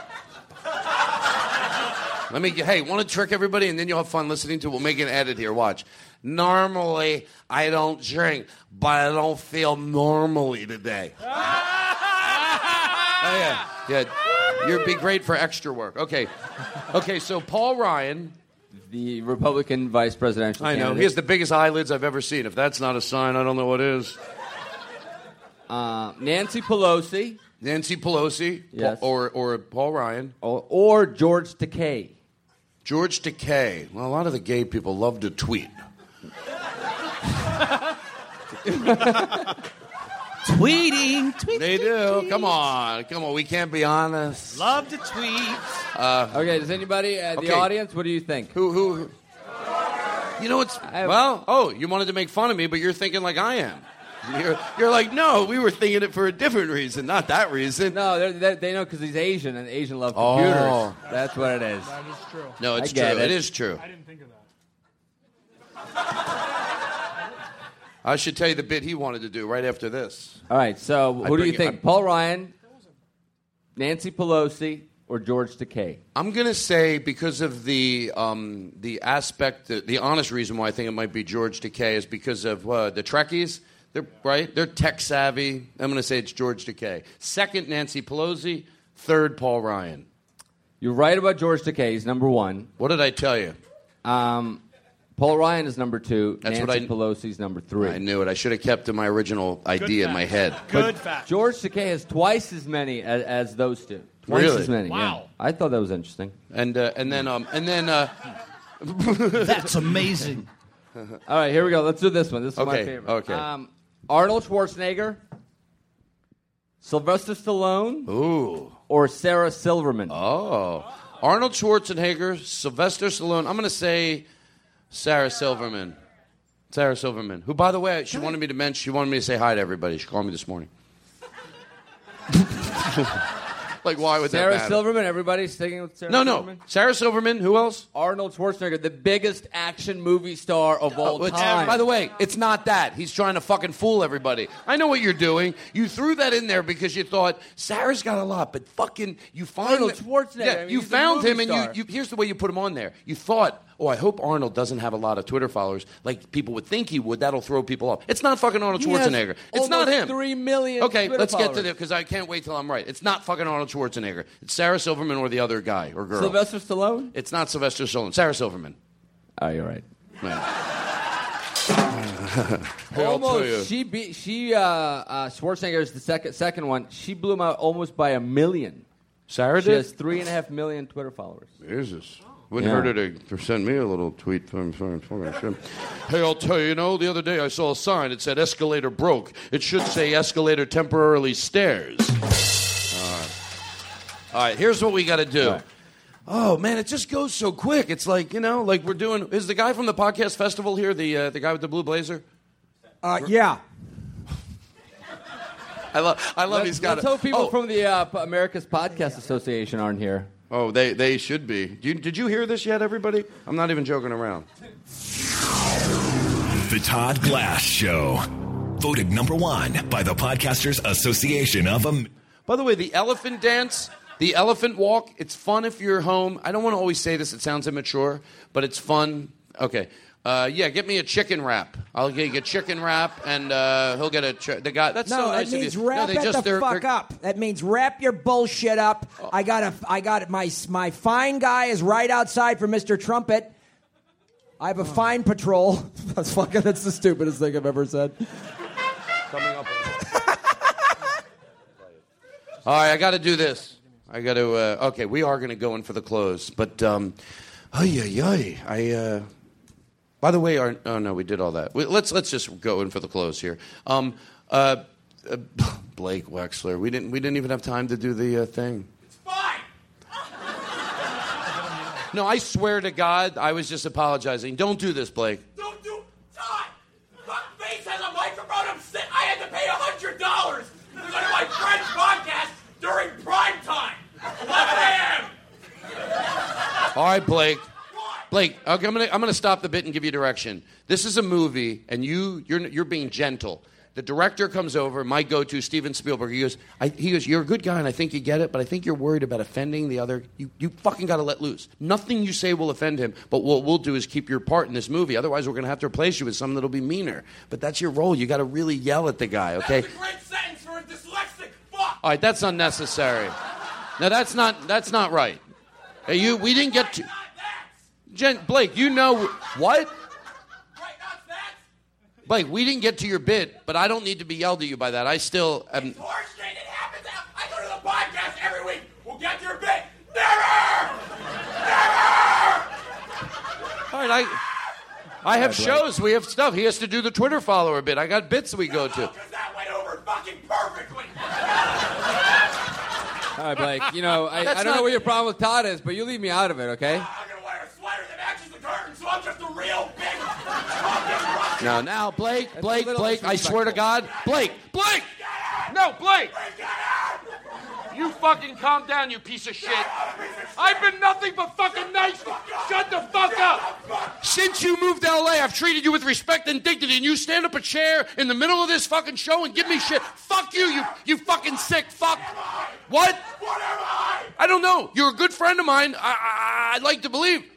Let me. Hey, want to trick everybody, and then you'll have fun listening to. We'll make an edit here. Watch. Normally, I don't drink, but I don't feel normally today. (laughs) Oh yeah, yeah. You'd be great for extra work. Okay, okay. So Paul Ryan, the Republican vice presidential. I know candidate. he has the biggest eyelids I've ever seen. If that's not a sign, I don't know what is. Uh, Nancy Pelosi. Nancy Pelosi, Yes. or or Paul Ryan, or, or George Takei. George Takei. Well, a lot of the gay people love to tweet. Tweeting, tweet, They do. Come on, come on. We can't be honest. Love to tweet. Uh, okay, does anybody uh, the okay. audience? What do you think? Who who? You know what's well? Oh, you wanted to make fun of me, but you're thinking like I am. You're, you're like, no, we were thinking it for a different reason, not that reason. No, they're, they they know because he's Asian and Asian love Oh. computers. That's what it is. That is true. No, it's I get true. it. It is true. I didn't think of that. I should tell you the bit he wanted to do right after this. All right, so who do you think? I- Paul Ryan, Nancy Pelosi, or George Takei? I'm gonna say because of the um, the aspect, the, the honest reason why I think it might be George Takei is because of uh, the Trekkies. They're right. They're tech savvy. I'm gonna say it's George Takei. Second, Nancy Pelosi. Third, Paul Ryan. You're right about George Takei. He's number one. What did I tell you? Um, Paul Ryan is number two. That's Nancy what I- Pelosi's number three. I knew it. I should have kept to my original idea in my head. Good But George Takei has twice as many as, as those two. Twice Really? as many. Wow. Yeah. I thought that was interesting. And uh, and then um and then uh, (laughs) That's amazing. (laughs) All right, here we go. Let's do this one. This is my favorite. okay. Um, Arnold Schwarzenegger, Sylvester Stallone, Ooh. or Sarah Silverman. Oh, Arnold Schwarzenegger, Sylvester Stallone. I'm gonna say Sarah Silverman. Sarah Silverman, who, by the way, she wanted me to mention. She wanted me to say hi to everybody. She called me this morning. (laughs) like, why would Sarah that matter? Silverman. Everybody's sticking with Sarah Silverman. No, no. Silverman. Sarah Silverman. Who else? Arnold Schwarzenegger, the biggest action movie star of oh, all Oh, it's- time. By the way, it's not that. He's trying to fucking fool everybody. I know what you're doing. You threw that in there because you thought Sarah's got a lot, but fucking you find Arnold Schwarzenegger, Yeah, I mean, you he's a found movie him, and star. you, you. Here's the way you put him on there. You thought, oh, I hope Arnold doesn't have a lot of Twitter followers like people would think he would. That'll throw people off. It's not fucking Arnold Schwarzenegger. It's not him. Three million. Okay, Twitter let's get to followers. this because I can't wait till I'm right. It's not fucking Arnold Schwarzenegger. It's Sarah Silverman or the other guy or girl. Sylvester Stallone. It's not Sylvester Stallone. Sarah Silverman. Oh, you're right. (laughs) Hey, I'll tell you. Almost. She beat. She uh, uh, Schwarzenegger is the second second one. She blew him out almost by a million. Sarah did? She did? has three and a half million Twitter followers. Jesus. Wouldn't Yeah. hurt her to, send me a little tweet from, from, from, from Hey, I'll tell you, you know, the other day I saw a sign. It said escalator broke. It should say escalator temporarily stairs. All right. All right, here's what we got to do. Oh man, it just goes so quick. It's like you know, like we're doing. Is the guy from the podcast festival here? The uh, the guy with the blue blazer? Uh, yeah. I love. I love. Let's, he's got. let's a- hope people oh, from the uh, America's Podcast Association aren't here. Oh, they they should be. You, did you hear this yet, everybody? I'm not even joking around. The Todd Glass Show. Voted number one by the Podcasters Association of America. By the way, the elephant dance, the elephant walk, it's fun if you're home. I don't want to always say this, it sounds immature, but it's fun. Okay. Uh, yeah, get me a chicken wrap. I'll get you a chicken wrap, and uh, he'll get a. Chi- the guy. That's no, so nice that of means you. no, wrap they it just, the they're- fuck they're- up. That means wrap your bullshit up. I got a, I got. My my fine guy is right outside for Mr. Trumpet. I have a fine patrol. (laughs) That's fucking. That's the stupidest thing I've ever said. Coming up. (laughs) All right, I got to do this. I got to. Uh, okay, we are going to go in for the close, but um, ay ay ay. I. Uh, by the way, our, oh no, we did all that. We, let's let's just go in for the close here. Um, uh, uh, (laughs) Blake Wexler. We didn't we didn't even have time to do the uh, thing. It's fine. (laughs) no, I swear to God, I was just apologizing. Don't do this, Blake. Don't do Todd. Fuck face has a microphone. I'm sit. I had to pay a hundred dollars to go to my friend's podcast during prime time. 11 a.m. All right, Blake. Blake, okay, I'm gonna I'm gonna stop the bit and give you direction. This is a movie, and you you're you're being gentle. The director comes over, my go-to, Steven Spielberg. He goes, I, he goes, you're a good guy, and I think you get it, but I think you're worried about offending the other. You you fucking got to let loose. Nothing you say will offend him, but what we'll do is keep your part in this movie. Otherwise, we're gonna have to replace you with someone that'll be meaner. But that's your role. You got to really yell at the guy, okay? That's a great sentence for a dyslexic. Fuck. All right, that's unnecessary. Now that's not that's not right. Hey, you we didn't get to Jen Blake, you know what? Blake, we didn't get to your bit, but I don't need to be yelled at you by that. I still am Horseshit, it happens. I go to the podcast every week. We'll get to your bit. Never. Never. All right, I, I have shows. We have stuff. He has to do the Twitter follower bit. I got bits we go to. That went over fucking perfectly. All right, Blake. You know, I, I don't not- know what your problem with Todd is, but you leave me out of it, okay? I'm gonna wear a sweater that matches the curtain, so I'm just a real big fucking No, now, Blake, Blake, Blake, I swear to God. Blake, Blake! No, Blake! You fucking calm down, you piece of shit. I've been nothing but fucking nice. Shut the fuck up. Since you moved to LA, I've treated you with respect and dignity, and you stand up a chair in the middle of this fucking show and give me shit. Fuck you, you, you fucking sick fuck. What? What am I? I don't know. You're a good friend of mine. I, I, I'd like to believe.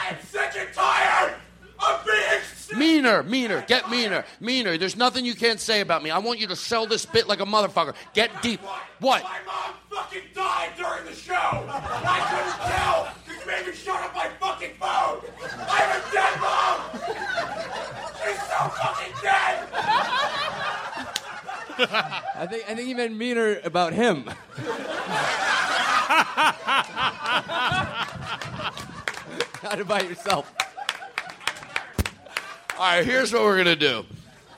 I'm sick and tired of being sick. Meaner, meaner, get meaner, meaner. There's nothing you can't say about me. I want you to sell this bit like a motherfucker. Get deep. What? My mom fucking died during the show. I couldn't tell because you made me shut up my fucking phone. I have a dead mom. She's so fucking dead. (laughs) I think I think you meant meaner about him. (laughs) Not about yourself. All right, here's what we're gonna do.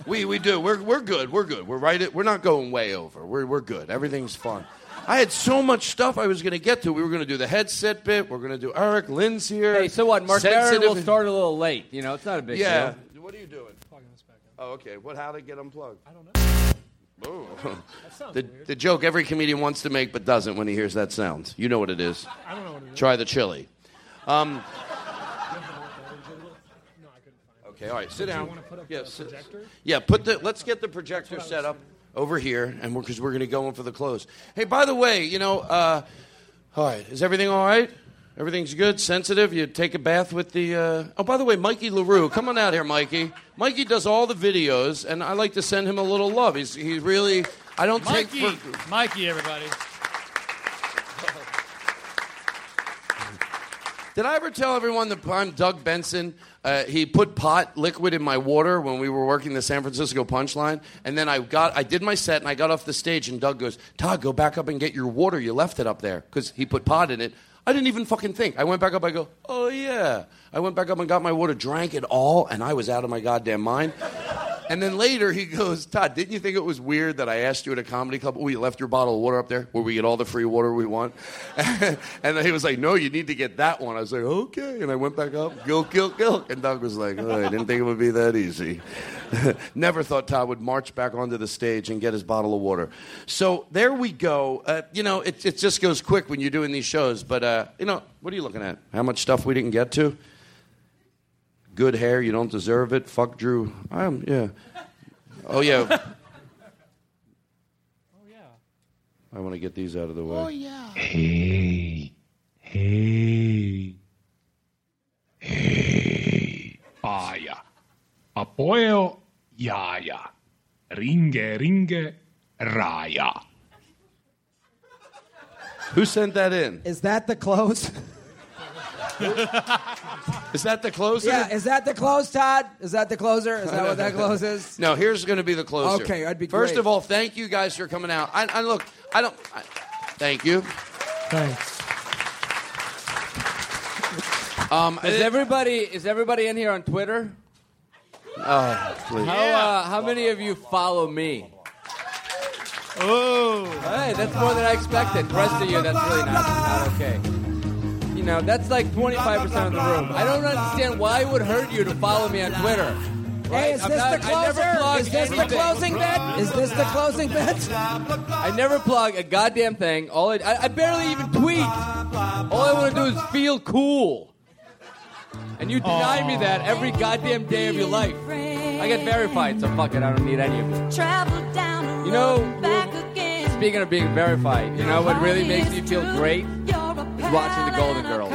We we do. We're we're good. We're good. We're right. At, we're not going way over. We're we're good. Everything's fun. I had so much stuff I was gonna get to. We were gonna do the headset bit. We're gonna do Eric Lynn's here. Hey, so what? Mark Barron Sensitive- will start a little late. You know, it's not a big Yeah. deal. What are you doing? Oh, okay. What? How to get unplugged? I don't know. (laughs) sounds (laughs) the, the joke every comedian wants to make but doesn't when he hears that sound. You know what it is. I don't know what it is. Try the chili. Um, okay, all right. Sit down. wanna put up yeah, sit- projector? yeah, put the. Let's get the projector set up over here, and we're because we're going to go in for the close. Hey, by the way, you know, uh, all right, is everything all right? Everything's good, sensitive. You take a bath with the. Uh... Oh, by the way, Mikey Larue, come on out here, Mikey. Mikey does all the videos, and I like to send him a little love. He's he really. I don't Mikey, take. For... Mikey, everybody. Did I ever tell everyone that I'm Doug Benson? Uh, he put pot liquid in my water when we were working the San Francisco Punchline, and then I got I did my set and I got off the stage and Doug goes, Todd, go back up and get your water. You left it up there because he put pot in it. I didn't even fucking think. I went back up. I go, oh yeah. I went back up and got my water, drank it all, and I was out of my goddamn mind. And then later he goes, Todd, didn't you think it was weird that I asked you at a comedy club, oh, you left your bottle of water up there where we get all the free water we want? (laughs) and then he was like, no, you need to get that one. I was like, okay. And I went back up, gilk, gilk, gilk. And Doug was like, oh, I didn't think it would be that easy. (laughs) Never thought Todd would march back onto the stage and get his bottle of water. So there we go. Uh, you know, it, it just goes quick when you're doing these shows. But, uh, you know, what are you looking at? How much stuff we didn't get to? Good hair, you don't deserve it. Fuck Drew. I'm, yeah. Oh, yeah. (laughs) Oh, yeah. I want to get these out of the way. Oh, yeah. Hey, hey, hey, aja. Apoeo, jaja. Ringe, ringe, raya. Who sent that in? Is that the close? (laughs) Is that the closer? yeah, is that the close, Todd? Is that the closer? Is that what that (laughs) close is? No, here's going to be the closer. Okay, I'd be First great. of all, thank you guys for coming out. I, I look, I don't. I, thank you. Thanks. Um, Is everybody is everybody in here on Twitter? Oh, please. How uh, how many of you follow me? Oh, hey, that's more than I expected. The rest of you, that's really not, not okay. You know, that's like 25% of the room. I don't understand why it would hurt you to follow me on Twitter. Hey, is I'm this not- the I never closer? Is this the anything. closing bit? Is this the closing bit? I never plug a goddamn thing. All I, I, I barely even tweet. All I want to do is feel cool. And you deny me that every goddamn day of your life. I get verified, so fuck it. I don't need any of it. You know, speaking of being verified, you know what really makes me feel great? Is watching the Golden Girls.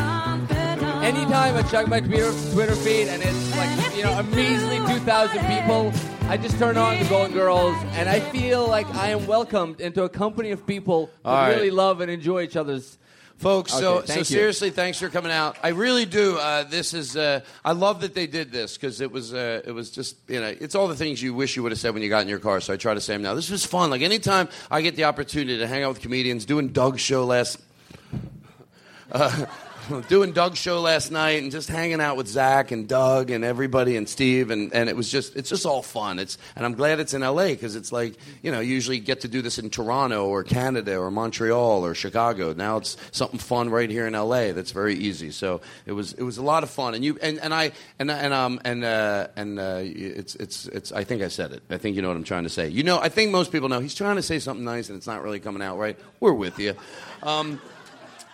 Anytime I check my Twitter, feed and it's like, you know, a measly 2,000 people, I just turn on the Golden Girls and I feel like I am welcomed into a company of people who All right. really love and enjoy each other's. Folks, so, Okay, so you. seriously, thanks for coming out. I really do. Uh, this is. Uh, I love that they did this because it was. Uh, it was just. You know, it's all the things you wish you would have said when you got in your car. So I try to say them now. This was fun. Like anytime I get the opportunity to hang out with comedians, doing Doug's show last. Uh, (laughs) doing Doug's show last night and just hanging out with Zach and Doug and everybody and Steve and, and it was just it's just all fun. It's and I'm glad it's in LA because it's like you know usually get to do this in Toronto or Canada or Montreal or Chicago. Now it's something fun right here in LA that's very easy. So it was it was a lot of fun and you and, and I and and um and uh, and uh, it's it's it's I think I said it. I think you know what I'm trying to say. You know I think most people know he's trying to say something nice and it's not really coming out right. We're with you. Um,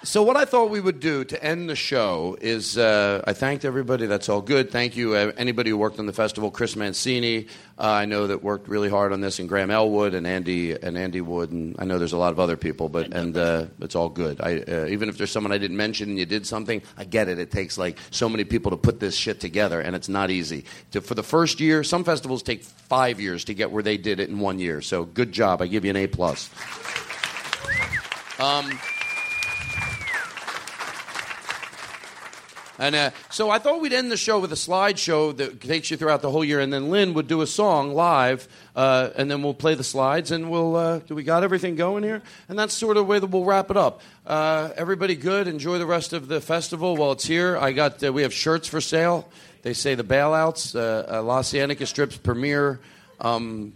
so what I thought we would do to end the show is uh, I thanked everybody. That's all good. Thank you uh, anybody who worked on the festival. Chris Mancini, uh, I know that worked really hard on this, and Graham Elwood and Andy and Andy Wood, and I know there's a lot of other people, but and uh, it's all good. I, uh, even if there's someone I didn't mention and you did something, I get it. It takes like so many people to put this shit together, and it's not easy. To, for the first year, some festivals take five years to get where they did it in one year. So good job. I give you an A plus. Um, And uh, so I thought we'd end the show with a slideshow that takes you throughout the whole year, and then Lynn would do a song live, uh, and then we'll play the slides, and we'll. Uh, do we got everything going here? And that's sort of the way that we'll wrap it up. Uh, everybody, good. Enjoy the rest of the festival while it's here. I got. Uh, we have shirts for sale. They say the bailouts. Uh, Los Angeles Strip's premier um,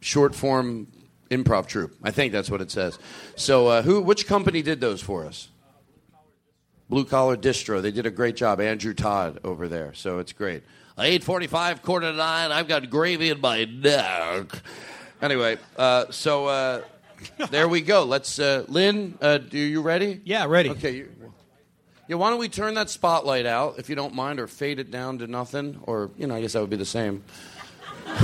short form improv troupe. I think that's what it says. So, who? Which company did those for us? Blue Collar Distro. They did a great job. Andrew Todd over there. So it's great. 845, quarter to nine. I've got gravy in my neck. Anyway, uh, so uh, there we go. Let's, uh, Lynn, uh, are you ready? Yeah, ready. Okay. You, yeah, why don't we turn that spotlight out, if you don't mind, or fade it down to nothing? Or, you know, I guess that would be the same. (laughs)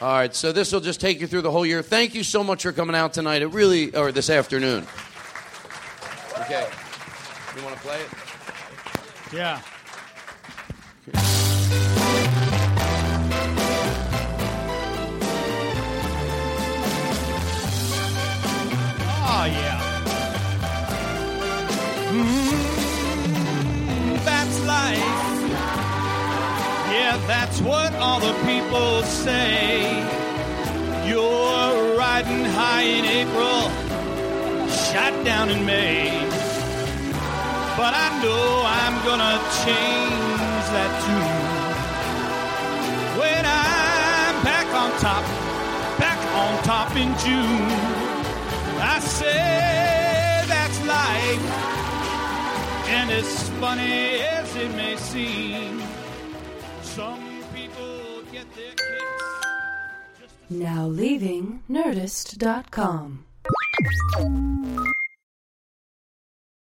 All right, so this will just take you through the whole year. Thank you so much for coming out tonight. It really, or this afternoon. Okay. You want to play it? Yeah. Oh, yeah. Mm, that's life. Yeah, that's what all the people say. You're riding high in April, shot down in May. But I know I'm gonna change that tune. When I'm back on top, back on top in June. I say that's life. And as funny as it may seem, some people get their kicks. Now leaving Nerdist.com.